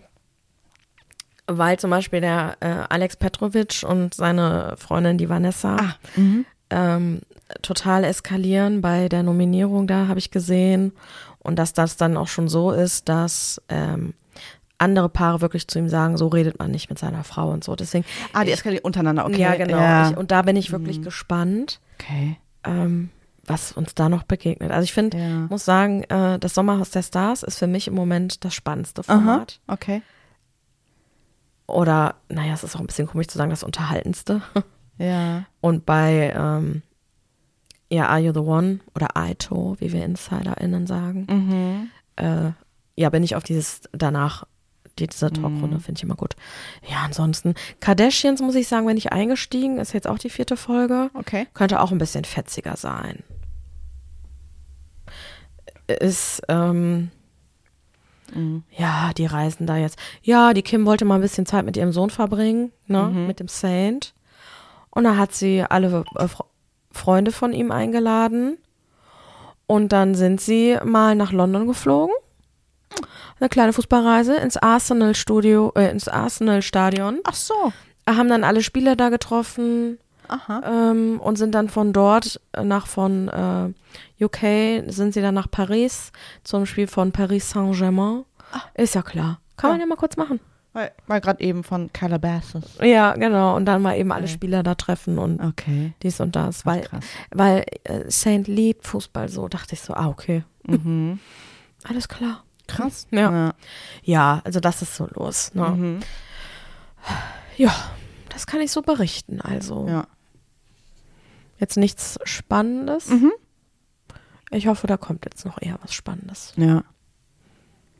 weil zum Beispiel der äh, Alex Petrovic und seine Freundin, die Vanessa, Ah, mhm. ähm, total eskalieren bei der Nominierung da, habe ich gesehen. Und dass das dann auch schon so ist, dass ähm, andere Paare wirklich zu ihm sagen, so redet man nicht mit seiner Frau und so. Deswegen, Ah, die eskalieren untereinander, okay. ja, genau. Ja. Mhm. Ich, und da bin ich wirklich gespannt, okay. ähm, was uns da noch begegnet. Also ich finde, Ja. muss sagen, äh, das Sommerhaus der Stars ist für mich im Moment das spannendste Aha, Format. okay. Oder, naja, es ist auch ein bisschen komisch zu sagen, das unterhaltendste. *laughs* Ja. Und bei ähm, ja, Are You the One oder Aito, wie wir InsiderInnen sagen, Mhm. äh, ja, bin ich auf dieses danach, die, diese Mhm. Talkrunde, finde ich immer gut. Ja, ansonsten, Kardashians, muss ich sagen, wenn ich eingestiegen, ist jetzt auch die vierte Folge, Okay. könnte auch ein bisschen fetziger sein. Ist, ähm, Mhm. ja, die reisen da jetzt. Ja, die Kim wollte mal ein bisschen Zeit mit ihrem Sohn verbringen, ne, Mhm. mit dem Saint. Und da hat sie alle äh, Fre- Freunde von ihm eingeladen. Und dann sind sie mal nach London geflogen. Eine kleine Fußballreise ins Arsenal Studio, äh, ins Arsenal Stadion. Ach so. Haben dann alle Spieler da getroffen. Ähm, und sind dann von dort nach von äh, UK sind sie dann nach Paris zum Spiel von Paris Saint-Germain. Ist ja klar. Kann man Ja. ja mal kurz machen. Weil, weil gerade eben von Calabasas. Ja, genau. Und dann mal eben alle Okay. Spieler da treffen und Okay. dies und das. Weil, krass. weil äh, Saint liebt Fußball so, dachte ich so, ah, okay. Mhm. *laughs* Alles klar. Krass. Ja. Ja, also das ist so los. Ne? Mhm. Ja, das kann ich so berichten. Also Ja. Jetzt nichts Spannendes. Mhm. Ich hoffe, da kommt jetzt noch eher was Spannendes. Ja. Ja.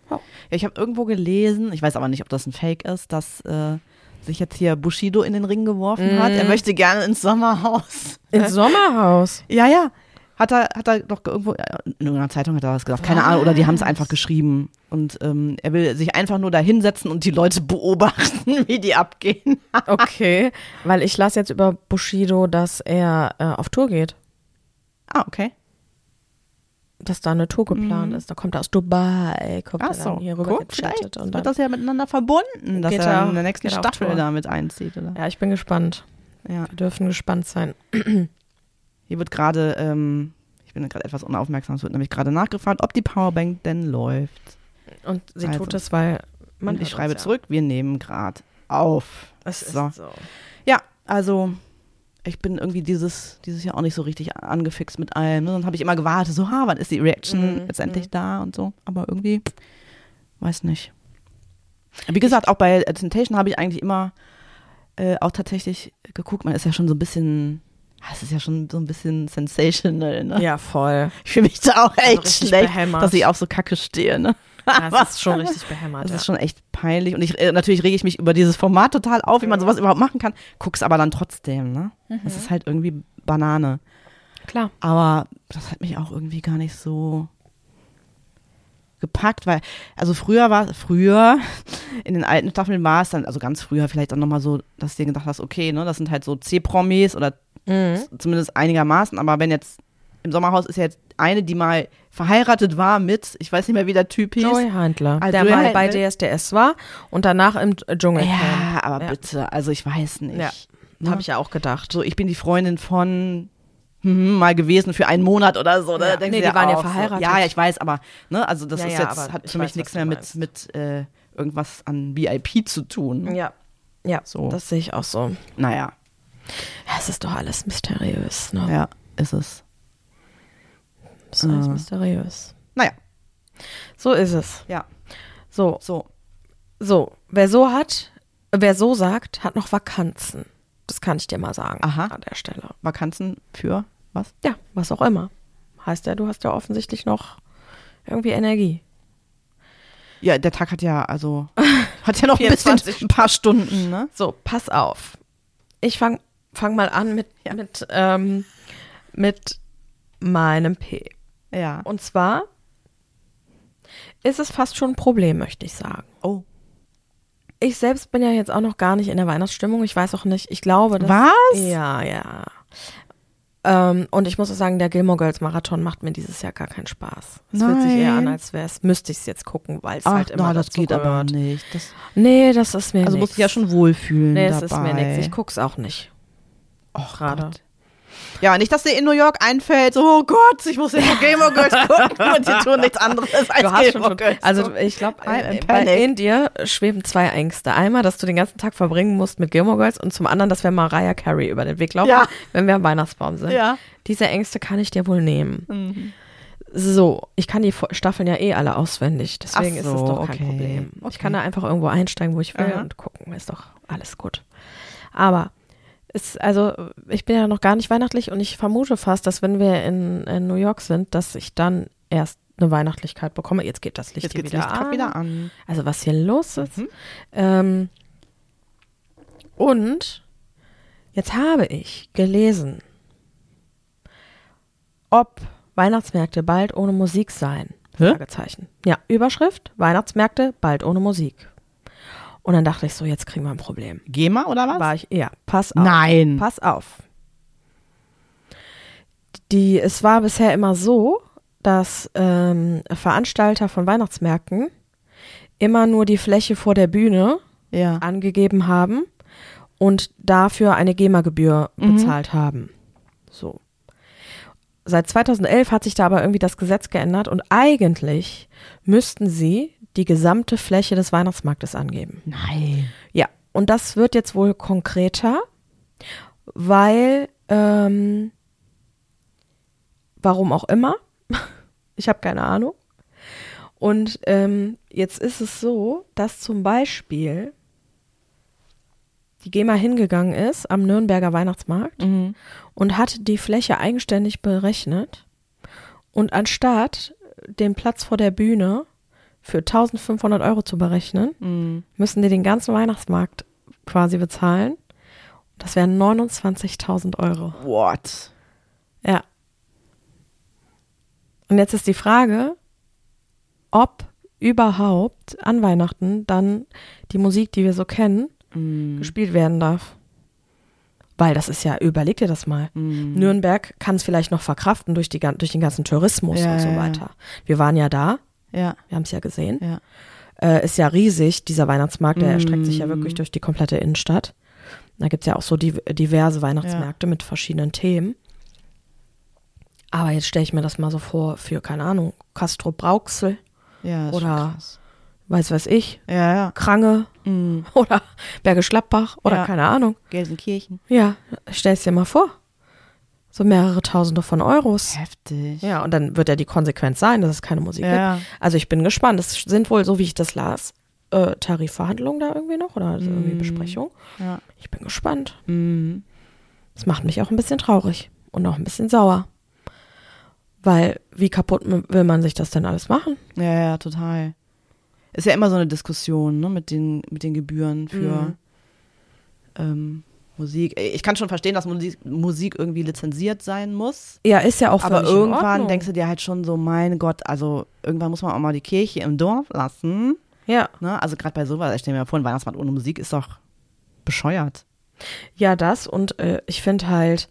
Ja, ich habe irgendwo gelesen, ich weiß aber nicht, ob das ein Fake ist, dass äh, sich jetzt hier Bushido in den Ring geworfen hat. Er Mhm. möchte gerne ins Sommerhaus. Ins Sommerhaus. *laughs* Ja, ja. Hat er, hat er doch irgendwo, in irgendeiner Zeitung hat er das gesagt, keine Ahnung, oder die haben es einfach geschrieben. Und ähm, er will sich einfach nur da hinsetzen und die Leute *laughs* beobachten, wie die abgehen. *laughs* Okay, weil ich las jetzt über Bushido, dass er äh, auf Tour geht. Ah, okay. Dass da eine Tour geplant ist. Da kommt er aus Dubai, kommt Ach er so, dann hier rüber gut, gechattet und wird dann. das ja miteinander verbunden, dass er er- in der nächsten Staffel Tour. da mit einzieht, oder? Ja, ich bin gespannt. Ja. Wir dürfen gespannt sein. *clears throat* Hier wird gerade, ähm, ich bin gerade etwas unaufmerksam, es wird nämlich gerade nachgefragt, ob die Powerbank denn läuft. Und sie Also. tut es, weil man Und ich schreibe uns ja. zurück, wir nehmen gerade auf. Es ist So. so. Ja, also ich bin irgendwie dieses, dieses Jahr auch nicht so richtig angefixt mit allem. Ne? Dann habe ich immer gewartet, so, ha, wann ist die Reaction Mhm, letztendlich da und so. Aber irgendwie, weiß nicht. Wie gesagt, auch bei Temptation habe ich eigentlich immer äh, auch tatsächlich geguckt. Man ist ja schon so ein bisschen, ah, es ist ja schon so ein bisschen sensational. Ne? Ja, voll. Ich fühle mich da auch echt richtig schlecht, behämmert. dass ich auf so Kacke stehe. Ne? Ja, das ist schon *laughs* richtig behämmert. Das ja. ist schon echt peinlich. Und ich, äh, natürlich rege ich mich über dieses Format total auf, wie man sowas überhaupt machen kann. Guck's aber dann trotzdem, ne? Das Mhm. ist halt irgendwie Banane. Klar. Aber das hat mich auch irgendwie gar nicht so gepackt, weil, also früher war, früher, in den alten Staffeln war es dann, also ganz früher vielleicht auch nochmal so, dass du dir gedacht hast, okay, ne, das sind halt so C-Promis oder Mhm. zumindest einigermaßen, aber wenn jetzt, im Sommerhaus ist ja jetzt eine, die mal verheiratet war mit, ich weiß nicht mehr, wie der Typ hieß. Joey Handler, Ah, der Joey mal bei Handler. DSDS war und danach im Dschungelcamp. Ja, aber Ja. bitte, also ich weiß nicht. Ja. Ne? Habe ich ja auch gedacht. So, ich bin die Freundin von hm, mal gewesen für einen Monat oder so. Da Ja. Nee, die waren ja auch so. verheiratet. Ja, ja, ich weiß, aber ne, also das Ja, ist ja, jetzt hat für mich weiß, nichts mehr mit meinst. mit äh, irgendwas an VIP zu tun. Ja. Ja, So. das sehe ich auch so. Naja, Ja, es ist doch alles mysteriös, ne? ja, ist es. Es ist alles Äh. mysteriös. Naja, So ist es. ja, So, so. so. Wer so hat, wer so sagt, hat noch Vakanzen. Das kann ich dir mal sagen Aha. an der Stelle. Vakanzen für was? Ja, was auch immer. Heißt ja, du hast ja offensichtlich noch irgendwie Energie. Ja, der Tag hat ja, also, *laughs* hat ja noch ein bisschen, 24 ein paar Stunden, ne? So, pass auf. Ich fang, fang mal an mit, Ja. mit, ähm, mit meinem P. Ja. Und zwar ist es fast schon ein Problem, möchte ich sagen. Oh. Ich selbst bin ja jetzt auch noch gar nicht in der Weihnachtsstimmung. Ich weiß auch nicht, ich glaube, dass. Was? Ja, ja. Ähm, und ich muss auch sagen, der Gilmore Girls Marathon macht mir dieses Jahr gar keinen Spaß. Es fühlt sich eher an, als wäre es, müsste ich es jetzt gucken, weil es halt immer na, das geht aber gehört. nicht. Das, Nee, das ist mir also nix. musst du ja schon wohlfühlen Nee, dabei. es ist mir nichts. Ich guck's auch nicht. Och, gerade. Gott. Ja, nicht, dass dir in New York einfällt, so, oh Gott, ich muss jetzt Game of Girls *laughs* gucken und die tun nichts anderes als Du hast Gilmore schon Girls also ich glaube, in äh, in dir schweben zwei Ängste. Einmal, dass du den ganzen Tag verbringen musst mit Gilmore Girls und zum anderen, dass wir Mariah Carey über den Weg laufen, Ja. wenn wir am Weihnachtsbaum sind. Ja. Diese Ängste kann ich dir wohl nehmen. Mhm. So, ich kann die Staffeln ja eh alle auswendig, deswegen Ach ist das so, doch kein okay. Problem. Ich Okay. kann da einfach irgendwo einsteigen, wo ich will Aha. und gucken, ist doch alles gut. Aber es, also ich bin ja noch gar nicht weihnachtlich und ich vermute fast, dass wenn wir in, in New York sind, dass ich dann erst eine Weihnachtlichkeit bekomme. Jetzt geht das Licht Jetzt hier wieder, Licht an. wieder an. Also was hier los ist. Mhm. Ähm, und jetzt habe ich gelesen, ob Weihnachtsmärkte bald ohne Musik seien. Hä? Fragezeichen. Ja, Überschrift, Weihnachtsmärkte bald ohne Musik. Und dann dachte ich so, jetzt kriegen wir ein Problem. GEMA oder was? War ich, ja, pass auf. Nein. Pass auf. Die, es war bisher immer so, dass ähm, Veranstalter von Weihnachtsmärkten immer nur die Fläche vor der Bühne Ja. angegeben haben und dafür eine GEMA-Gebühr Mhm. bezahlt haben. So. Seit 2011 hat sich da aber irgendwie das Gesetz geändert und eigentlich müssten sie die gesamte Fläche des Weihnachtsmarktes angeben. Nein. Ja, und das wird jetzt wohl konkreter, weil, ähm, warum auch immer, *laughs* ich habe keine Ahnung. Und ähm, jetzt ist es so, dass zum Beispiel die GEMA hingegangen ist am Nürnberger Weihnachtsmarkt Mhm. und hat die Fläche eigenständig berechnet und anstatt den Platz vor der Bühne für 1500 Euro zu berechnen, Mhm. müssen die den ganzen Weihnachtsmarkt quasi bezahlen. Das wären 29.000 Euro. What? Ja. Und jetzt ist die Frage, ob überhaupt an Weihnachten dann die Musik, die wir so kennen, Mhm. gespielt werden darf. Weil das ist ja, überleg dir das mal. Mhm. Nürnberg kann es vielleicht noch verkraften durch, die, durch den ganzen Tourismus Ja, und so weiter. Wir waren ja da, Ja. wir haben es ja gesehen. Ja. Äh, ist ja riesig, dieser Weihnachtsmarkt, der Mm. erstreckt sich ja wirklich durch die komplette Innenstadt. Da gibt's ja auch so div diverse Weihnachtsmärkte mit verschiedenen Themen. Aber jetzt stelle ich mir das mal so vor für, keine Ahnung, Castro Brauxel, Ja. Oder- weiß weiß ich, Ja, ja. Krange Mhm. *laughs* oder Bergisch Gladbach oder Ja. keine Ahnung. Gelsenkirchen. Ja, stell's dir mal vor. So mehrere Tausende von Euros. Heftig. Ja, und dann wird ja die Konsequenz sein, dass es keine Musik Ja. gibt. Also ich bin gespannt. Es sind wohl, so wie ich das las, äh, Tarifverhandlungen da irgendwie noch oder also irgendwie Mm. Besprechung. Ja. Ich bin gespannt. Mhm. Das macht mich auch ein bisschen traurig und auch ein bisschen sauer. Weil, wie kaputt will man sich das denn alles machen? Ja, ja, total. Ist ja immer so eine Diskussion, ne, mit den, mit den Gebühren für Mhm. ähm, Musik. Ich kann schon verstehen, dass Musik, Musik irgendwie lizenziert sein muss. Ja, ist ja auch aber irgendwann denkst du dir halt schon so, mein Gott, also irgendwann muss man auch mal die Kirche im Dorf lassen. Ja, Ne? Also gerade bei sowas, ich stelle mir vor, ein Weihnachtsmarkt ohne Musik ist doch bescheuert. ja, das und äh, ich finde halt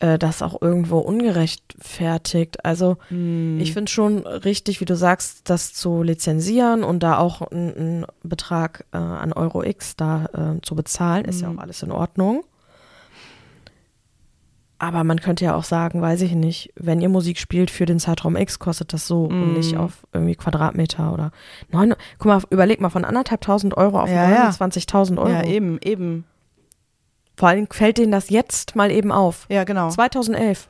äh, das auch irgendwo ungerechtfertigt. Also Mhm. ich finde schon richtig, wie du sagst, das zu lizenzieren und da auch einen Betrag äh, an Euro X da äh, zu bezahlen, ist ja Mhm. auch alles in Ordnung. Aber man könnte ja auch sagen, weiß ich nicht, wenn ihr Musik spielt für den Zeitraum X, kostet das so und nicht Mhm. auf irgendwie Quadratmeter oder neun. Guck mal, überleg mal von anderthalbtausend Euro auf ja. 29.000 Euro. Ja, eben, eben. Vor allem fällt denen das jetzt mal eben auf. Ja, genau. 2011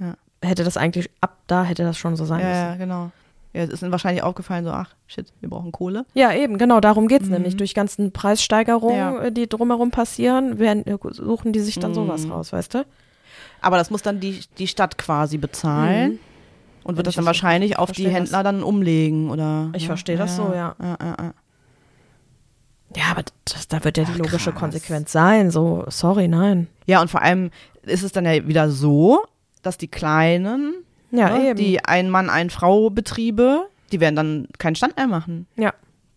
Ja. hätte das eigentlich, ab da hätte das schon so sein Ja, müssen. ja, genau. Ja, es ist ihnen wahrscheinlich aufgefallen, so, ach, shit, wir brauchen Kohle. Ja, eben, genau, darum geht's Mhm. nämlich. Durch ganzen Preissteigerungen, Ja. äh, die drumherum passieren, werden, äh, suchen die sich dann sowas Mhm. raus, weißt du? Aber das muss dann die, die Stadt quasi bezahlen. Mhm. Und wird das dann das wahrscheinlich auf die Händler dann umlegen, oder? Ich verstehe das so, ja. Ja, ja, ja. Ja, aber das, da wird ja die Ach, logische krass. Konsequenz sein. So, sorry, nein. ja, und vor allem ist es dann ja wieder so, dass die Kleinen, Ja, ne, die Ein-Mann-Ein-Frau-Betriebe, die werden dann keinen Stand mehr machen. Ja.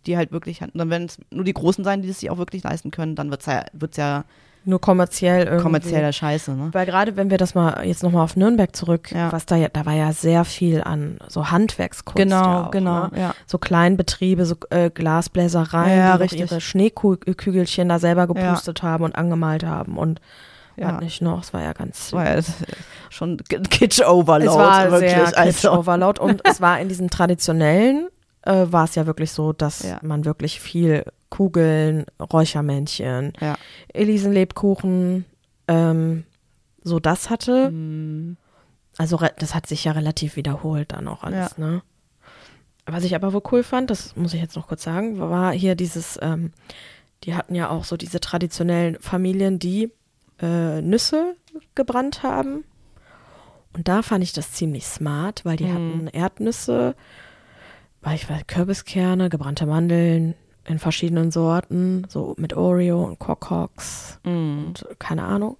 Die halt wirklich, halt- dann werden es nur die Großen sein, die es sich auch wirklich leisten können. Dann wird's ja, wird's ja nur kommerziell irgendwie. kommerzieller Scheiße, ne? Weil gerade wenn wir das mal jetzt nochmal auf Nürnberg zurück, Ja. was da ja, da war ja sehr viel an so Handwerkskunst. Genau, ja auch, genau, Ne? ja. So Kleinbetriebe, so äh, Glasbläsereien, Ja, die ihre Schneekügelchen da selber gepustet haben und angemalt haben und Ja. nicht noch. Es war ja ganz. War ja schon Kitsch-Overload. es war wirklich. sehr also. Kitsch-Overload und es war in diesen traditionellen, äh, war es ja wirklich so, dass Ja. man wirklich viel Kugeln, Räuchermännchen, Ja. Elisenlebkuchen, ähm, so das hatte. Mm, Also das hat sich ja relativ wiederholt dann auch alles, ne? Was ich aber wohl cool fand, das muss ich jetzt noch kurz sagen, war hier dieses, ähm, die hatten ja auch so diese traditionellen Familien, die äh, Nüsse gebrannt haben. Und da fand ich das ziemlich smart, weil die Mhm. hatten Erdnüsse, weil ich weiß, Kürbiskerne, gebrannte Mandeln in verschiedenen Sorten, so mit Oreo und Cocox mm. und keine Ahnung,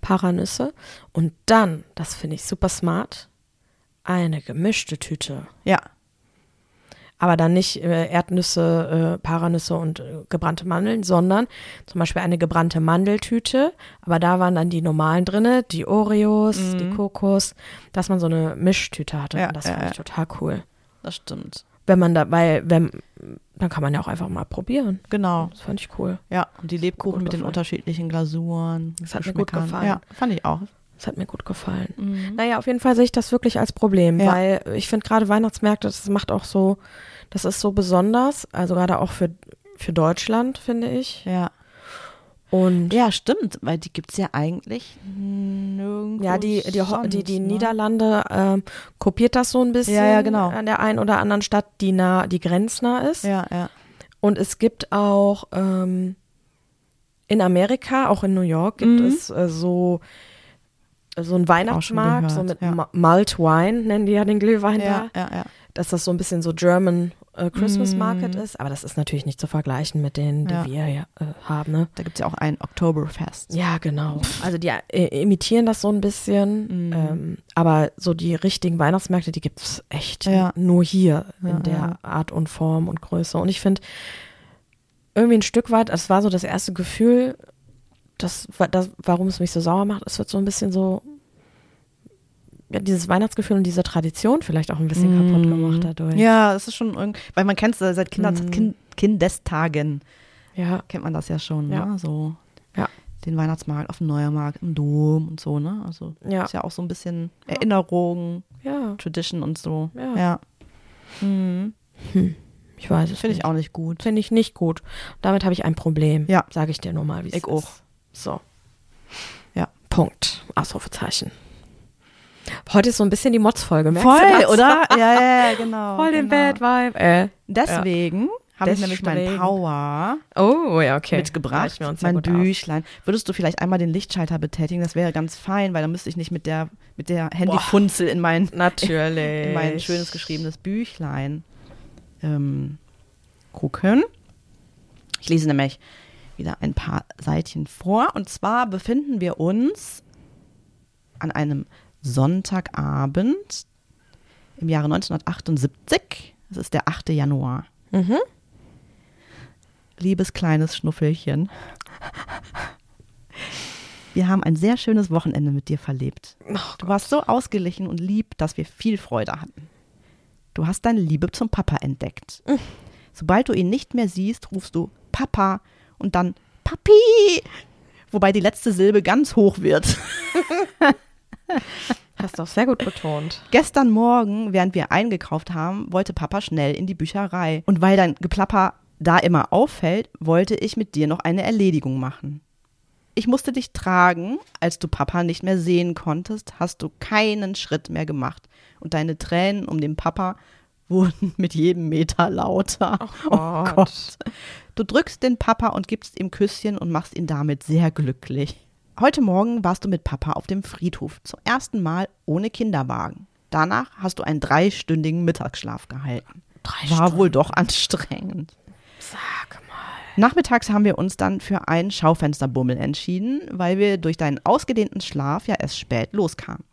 Paranüsse. Und dann, das finde ich super smart, eine gemischte Tüte. Ja. Aber dann nicht äh, Erdnüsse, äh, Paranüsse und äh, gebrannte Mandeln, sondern zum Beispiel eine gebrannte Mandeltüte. Aber da waren dann die normalen drinne, die Oreos, die Kokos, dass man so eine Mischtüte hatte. Ja, und das ja, fand ich ja. total cool. Das stimmt. Wenn man da, weil, wenn, dann kann man ja auch einfach mal probieren. Genau. Das fand ich cool. Ja, und die Lebkuchen mit den gefallen. unterschiedlichen Glasuren. Das hat mir gut gefallen. Ja, fand ich auch. Das hat mir gut gefallen. Mhm. Naja, auf jeden Fall sehe ich das wirklich als Problem, Ja. weil ich finde gerade Weihnachtsmärkte, das macht auch so, das ist so besonders, also gerade auch für, für Deutschland, finde ich. Ja. Und Ja, stimmt, weil die gibt's ja eigentlich nirgendwo. ja, die, die, Ho- die, die sonst, ne? Niederlande ähm, kopiert das so ein bisschen Ja, ja, genau. an der einen oder anderen Stadt, die nah, die grenznah ist. Ja, ja. Und es gibt auch ähm, in Amerika, auch in New York, gibt Mhm. es äh, so so ein Weihnachtsmarkt, so mit ja. Ma- Malt Wine, nennen die ja den Glühwein Ja, da. ja, ja. dass das so ein bisschen so German äh, Christmas Mm. Market ist, aber das ist natürlich nicht zu vergleichen mit denen, die Ja. wir ja äh, haben, ne? Da gibt's ja auch ein Oktoberfest. Ja, genau. Also die äh, imitieren das so ein bisschen, Mm. ähm, aber so die richtigen Weihnachtsmärkte, die gibt's echt Ja. nur hier in der. Art und Form und Größe. Und ich finde irgendwie ein Stück weit, es war so das erste Gefühl, das, das, warum es mich so sauer macht, es wird so ein bisschen so ja, dieses Weihnachtsgefühl und diese Tradition vielleicht auch ein bisschen kaputt gemacht dadurch. Mm. Ja, das ist schon irgendwie, weil man kennt es seit Kinder, Mhm. kind, Kindestagen, ja. kennt man das ja schon, Ja. ne? So Ja. den Weihnachtsmarkt auf dem Neuermarkt, im Dom und so, ne? Also Ja. ist ja auch so ein bisschen Erinnerung, Ja, Tradition und so. Ja. ja. Mhm. ich weiß es Finde ich auch nicht gut. Finde ich nicht gut. Damit habe ich ein Problem. Ja. Sage ich dir nur mal, wie es Ich ist. auch. So. Ja. Punkt. Ausrufezeichen. Heute ist so ein bisschen die Mods-Folge, merkst Voll, du das? oder? *laughs* Ja, ja, ja, genau. Voll den genau. Bad Vibe. Äh. Deswegen habe ich nämlich mein. Power Oh, ja, okay. mitgebracht, ja mein. Büchlein. Würdest du vielleicht einmal den Lichtschalter betätigen? Das wäre ganz fein, weil dann müsste ich nicht mit der, mit der Handyfunzel in mein, Natürlich. *laughs* in mein schönes geschriebenes Büchlein ähm, gucken. Ich lese nämlich wieder ein paar Seitchen vor. Und zwar befinden wir uns an einem Sonntagabend im Jahre 1978. Es ist der 8. Januar. Mhm. Liebes kleines Schnuffelchen. Wir haben ein sehr schönes Wochenende mit dir verlebt. Ach, Du warst so ausgeglichen und lieb, dass wir viel Freude hatten. Du hast deine Liebe zum Papa entdeckt. Sobald du ihn nicht mehr siehst, rufst du Papa und dann Papi, wobei die letzte Silbe ganz hoch wird. *laughs* *laughs* Hast du auch sehr gut betont. Gestern Morgen, während wir eingekauft haben, wollte Papa schnell in die Bücherei. Und weil dein Geplapper da immer auffällt, wollte ich mit dir noch eine Erledigung machen. Ich musste dich tragen, als du Papa nicht mehr sehen konntest, hast du keinen Schritt mehr gemacht. Und deine Tränen um den Papa *laughs* wurden mit jedem Meter lauter. Oh Gott. Du drückst den Papa und gibst ihm Küsschen und machst ihn damit sehr glücklich. Heute Morgen warst du mit Papa auf dem Friedhof, zum ersten Mal ohne Kinderwagen. Danach hast du einen dreistündigen Mittagsschlaf gehalten. Drei War Stunden. wohl doch anstrengend. Sag mal. Nachmittags haben wir uns dann für einen Schaufensterbummel entschieden, weil wir durch deinen ausgedehnten Schlaf ja erst spät loskamen.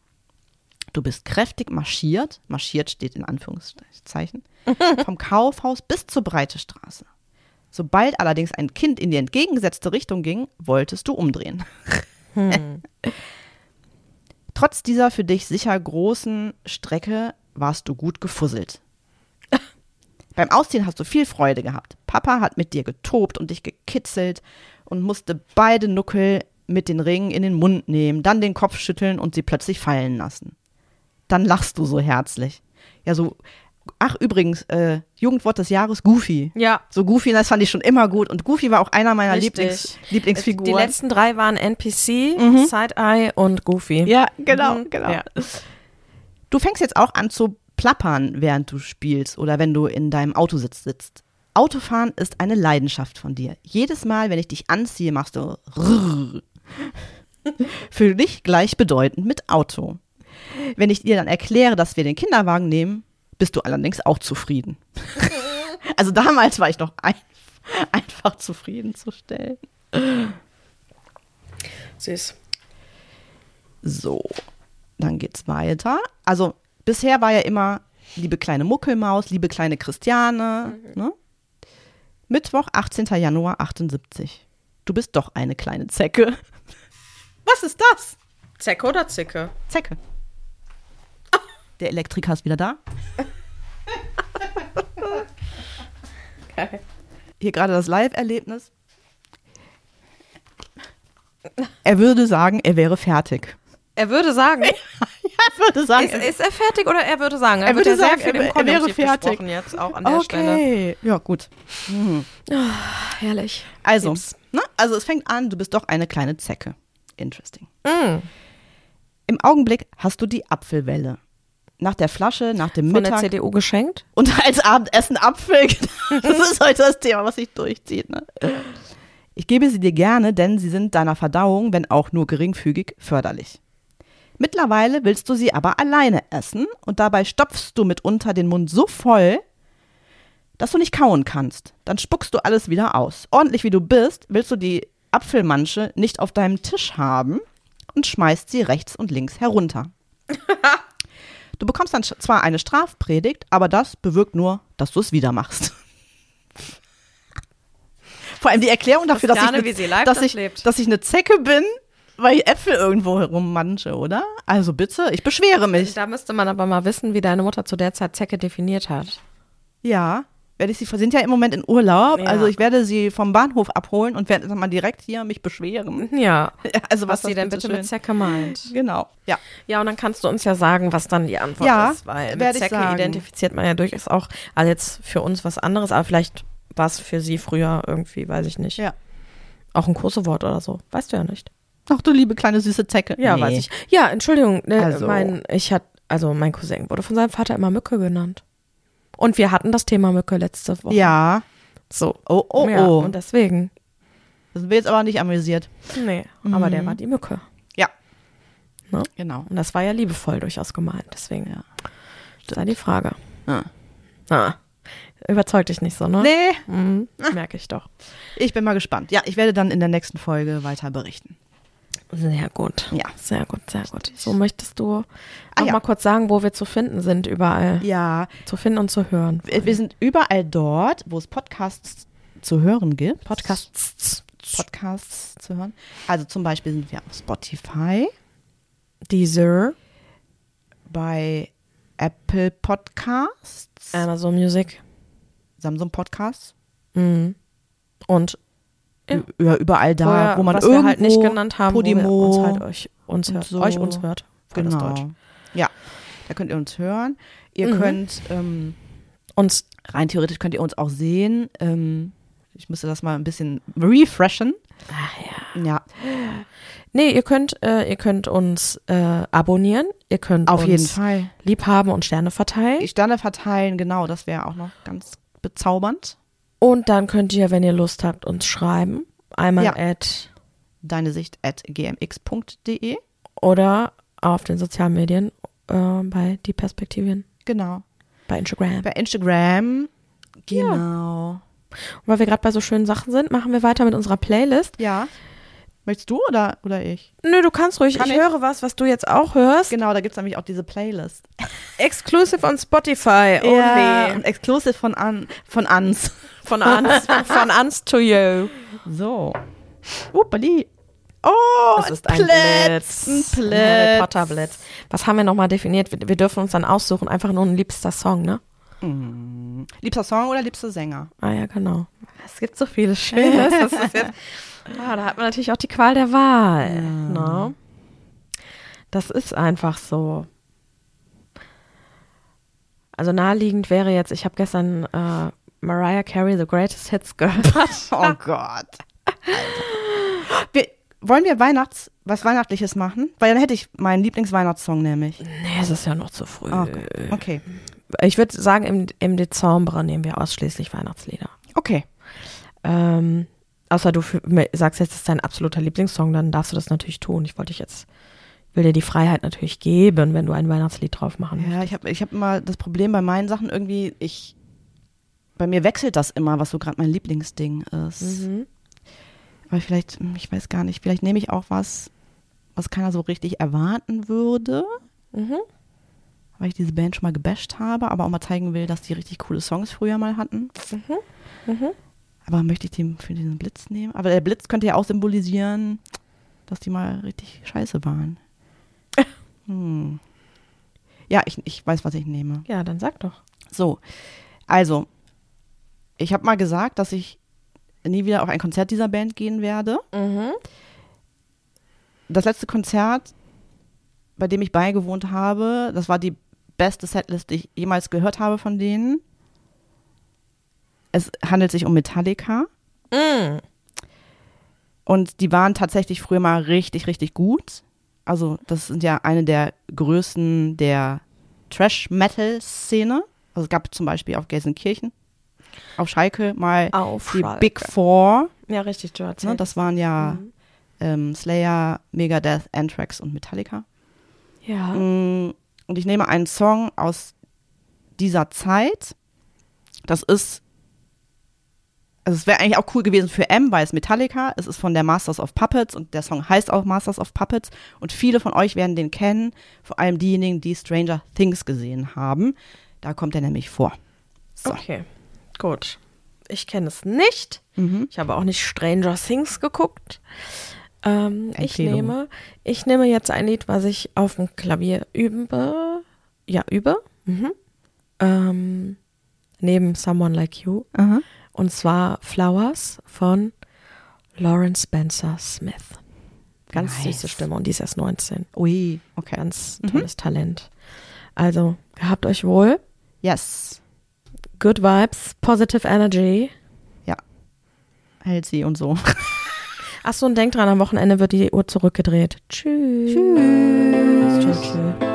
Du bist kräftig marschiert, marschiert steht in Anführungszeichen, *laughs* vom Kaufhaus bis zur Breite Straße. Sobald allerdings ein Kind in die entgegengesetzte Richtung ging, wolltest du umdrehen. Trotz dieser für dich sicher großen Strecke warst du gut gefusselt. *laughs* Beim Ausziehen hast du viel Freude gehabt. Papa hat mit dir getobt und dich gekitzelt und musste beide Nuckel mit den Ringen in den Mund nehmen, dann den Kopf schütteln und sie plötzlich fallen lassen. Dann lachst du so herzlich. Ja, so, ach übrigens, äh, Jugendwort des Jahres, Goofy. Ja. So Goofy, das fand ich schon immer gut. Und Goofy war auch einer meiner Richtig. Lieblings Lieblingsfiguren. Die letzten drei waren NPC, Side-Eye und Goofy. Ja, genau, Mhm, genau. ja. Du fängst jetzt auch an zu plappern, während du spielst oder wenn du in deinem Autositz sitzt. Autofahren ist eine Leidenschaft von dir. Jedes Mal, wenn ich dich anziehe, machst du *laughs* für dich gleichbedeutend mit Auto. Wenn ich dir dann erkläre, dass wir den Kinderwagen nehmen, bist du allerdings auch zufrieden. *laughs* also damals war ich noch ein, einfach zufriedenzustellen. Süß. So, dann geht's weiter. Also bisher war ja immer liebe kleine Muckelmaus, liebe kleine Christiane. Ne? Mittwoch, 18. Januar 78. Du bist doch eine kleine Zecke. *laughs* Was ist das? Zecke oder Zicke? Zecke. Der Elektriker ist wieder da. Hier gerade das Live-Erlebnis. Er würde sagen, er wäre fertig. Er würde sagen, *laughs* Er würde sagen, ist, ist er fertig oder er würde sagen? Er, Er würde ja sagen, er- er wäre fertig. jetzt auch an der Stelle. okay. Ja, gut. Herrlich. Also, ne? also es fängt an, du bist doch eine kleine Zecke. Interesting. Mm. Im Augenblick hast du die Apfelwelle. Nach der Flasche, nach dem Von der Mittag CDU geschenkt? und als Abendessen Apfel. *laughs* Das ist heute das Thema, was sich durchzieht. Ne? Ich gebe sie dir gerne, denn sie sind deiner Verdauung, wenn auch nur geringfügig, förderlich. Mittlerweile willst du sie aber alleine essen und dabei stopfst du mitunter den Mund so voll, dass du nicht kauen kannst. Dann spuckst du alles wieder aus. Ordentlich wie du bist, willst du die Apfelmansche nicht auf deinem Tisch haben und schmeißt sie rechts und links herunter. *laughs* Du bekommst dann zwar eine Strafpredigt, aber das bewirkt nur, dass du es wieder machst. *laughs* Vor allem die Erklärung dafür, dass ich, Christiane, ne- wie sie live dass, das ich, lebt. dass ich eine Zecke bin, weil ich Äpfel irgendwo herummanche, oder? Also bitte, ich beschwere mich. Da müsste man aber mal wissen, wie deine Mutter zu der Zeit Zecke definiert hat. Ja, werde ich sie sind ja im Moment in Urlaub, Ja. also ich werde sie vom Bahnhof abholen und werde dann mal direkt hier mich beschweren. *laughs* Ja. Also Was was, sie denn bitte mit Zecke meint. Genau. Ja. Ja, und dann kannst du uns ja sagen, was dann die Antwort Ja, ist, weil mit Zecke identifiziert man ja durchaus auch, also jetzt für uns was anderes, aber vielleicht war es für sie früher irgendwie, weiß ich nicht. Ja. Auch ein Kosewort oder so. Weißt du ja nicht. Ach du liebe kleine süße Zecke. Ja, Nee. weiß ich. Ja, Entschuldigung, ne, Also. mein, ich hat, also mein Cousin wurde von seinem Vater immer Mücke genannt. Und wir hatten das Thema Mücke letzte Woche. Ja. So. Oh, oh, ja, oh. Und deswegen. Das sind wir jetzt aber nicht amüsiert. Nee, aber Mhm. der war die Mücke. Ja. Ne? Genau. Und das war ja liebevoll durchaus gemeint. Deswegen, Ja. Das war die Frage. Ja. Ah. Überzeugt dich nicht so, ne? Nee, Mhm, merke ich doch. ich bin mal gespannt. Ja, ich werde dann in der nächsten Folge weiter berichten. Sehr gut. Ja. Sehr gut, sehr gut. So möchtest du Ah, ja. mal kurz sagen, wo wir zu finden sind, überall. Ja, Zu finden und zu hören. wir wir sind überall dort, wo es Podcasts zu hören gibt. Podcasts. Podcasts zu hören. Also zum Beispiel sind wir auf Spotify, Deezer, bei Apple Podcasts, Amazon Music. Samsung Podcasts. Mhm. Und Ja. Überall da, woher- wo man was irgendwo wir halt nicht genannt haben, Podimo, wo uns halt euch, uns hört, so. euch uns hört. Genau. Ja, da könnt ihr uns hören. Ihr Mhm. könnt ähm, Uns, rein theoretisch könnt ihr uns auch sehen. Ähm, ich müsste das mal ein bisschen refreshen. ach ja. Ja, Nee, ihr könnt, äh, ihr könnt uns äh, abonnieren, ihr könnt auf uns jeden Fall. liebhaben und Sterne verteilen. Die Sterne verteilen, genau, das wäre auch noch ganz bezaubernd. Und dann könnt ihr, wenn ihr Lust habt, uns schreiben. Einmal Ja. at Deine Sicht at gmx.de. oder auf den sozialen Medien äh, bei die Perspektivien, Genau. bei Instagram. Bei Instagram. Genau. Und weil wir gerade bei so schönen Sachen sind, machen wir weiter mit unserer Playlist. Ja. Möchtest du oder, oder ich? Nö, du kannst ruhig. Kann ich, ich? höre was, was du jetzt auch hörst. Genau, da gibt es nämlich auch diese Playlist. Exclusive on Spotify. Oh, Ja, und exclusive von, an, von Ans. *laughs* Von uns, von uns to you. So. Uppali. Oh, Es ist ein Blitz. Blitz. Ein Ein Blitz. Harry Potter Blitz. Was haben wir nochmal definiert? Wir, wir dürfen uns dann aussuchen, einfach nur ein liebster Song, ne? Mm. Liebster Song oder liebster Sänger? Ah ja, genau. Es gibt so viele Schönes. Das ist jetzt, *laughs* ah, da hat man natürlich auch die Qual der Wahl. Ne? Das ist einfach so. Also naheliegend wäre jetzt, ich habe gestern äh, Mariah Carey The Greatest Hits gehört. *laughs* Oh Gott. Wir, wollen wir Weihnachts, was Weihnachtliches machen? Weil dann hätte ich meinen Lieblingsweihnachtssong nämlich. nee, es ist ja noch zu früh. Okay. Okay. Ich würde sagen, im, im Dezember nehmen wir ausschließlich Weihnachtslieder. okay. Ähm, außer du sagst jetzt, es ist dein absoluter Lieblingssong, dann darfst du das natürlich tun. Ich wollte dich jetzt, will dir die Freiheit natürlich geben, wenn du ein Weihnachtslied drauf machen möchtest. Ja, ich habe ich hab immer das Problem bei meinen Sachen irgendwie, ich, bei mir wechselt das immer, was so gerade mein Lieblingsding ist. Mhm. Aber vielleicht, hm, ich weiß gar nicht, vielleicht nehme ich auch was, was keiner so richtig erwarten würde, Mhm. weil ich diese Band schon mal gebasht habe, aber auch mal zeigen will, dass die richtig coole Songs früher mal hatten. Mhm. Aber möchte ich den für diesen Blitz nehmen? Aber der Blitz könnte ja auch symbolisieren, dass die mal richtig scheiße waren. *laughs* Hm. Ja, ich, ich weiß, was ich nehme. Ja, dann sag doch. So, also, ich habe mal gesagt, dass ich nie wieder auf ein Konzert dieser Band gehen werde. Mhm. Das letzte Konzert, bei dem ich beigewohnt habe, das war die beste Setlist, die ich jemals gehört habe von denen. Es handelt sich um Metallica. Mhm. Und die waren tatsächlich früher mal richtig, richtig gut. Also, das sind ja eine der größten der Trash-Metal-Szene. Also, es gab zum Beispiel auf Gelsenkirchen, auf Schalke mal Auf die Schalke. Big Four. Ja, richtig, du Ne? Das waren ja Mhm. ähm, Slayer, Megadeth, Anthrax und Metallica. Ja. Mm, Und ich nehme einen Song aus dieser Zeit. Das ist, also es wäre eigentlich auch cool gewesen für M, weil es Metallica, es ist von der Masters of Puppets und der Song heißt auch Masters of Puppets und viele von euch werden den kennen, vor allem diejenigen, die Stranger Things gesehen haben. Da kommt er nämlich vor. So. Okay, gut. Ich kenne es nicht. Mhm. Ich habe auch nicht Stranger Things geguckt. Ähm, ich nehme, ich nehme jetzt ein Lied, was ich auf dem Klavier übe. Ja, übe. Mhm. Ähm, neben Someone Like You. Aha. Und zwar Flowers von Lauren Spencer Smith. Ganz Nice. süße Stimme und die ist erst 19. Ui, okay. Ganz tolles Talent. Also, gehabt euch wohl. Yes. Good Vibes, Positive Energy. Hält sie und so. Achso, und denkt dran, am Wochenende wird die Uhr zurückgedreht. Tschüss. Tschüss. tschüss, tschüss.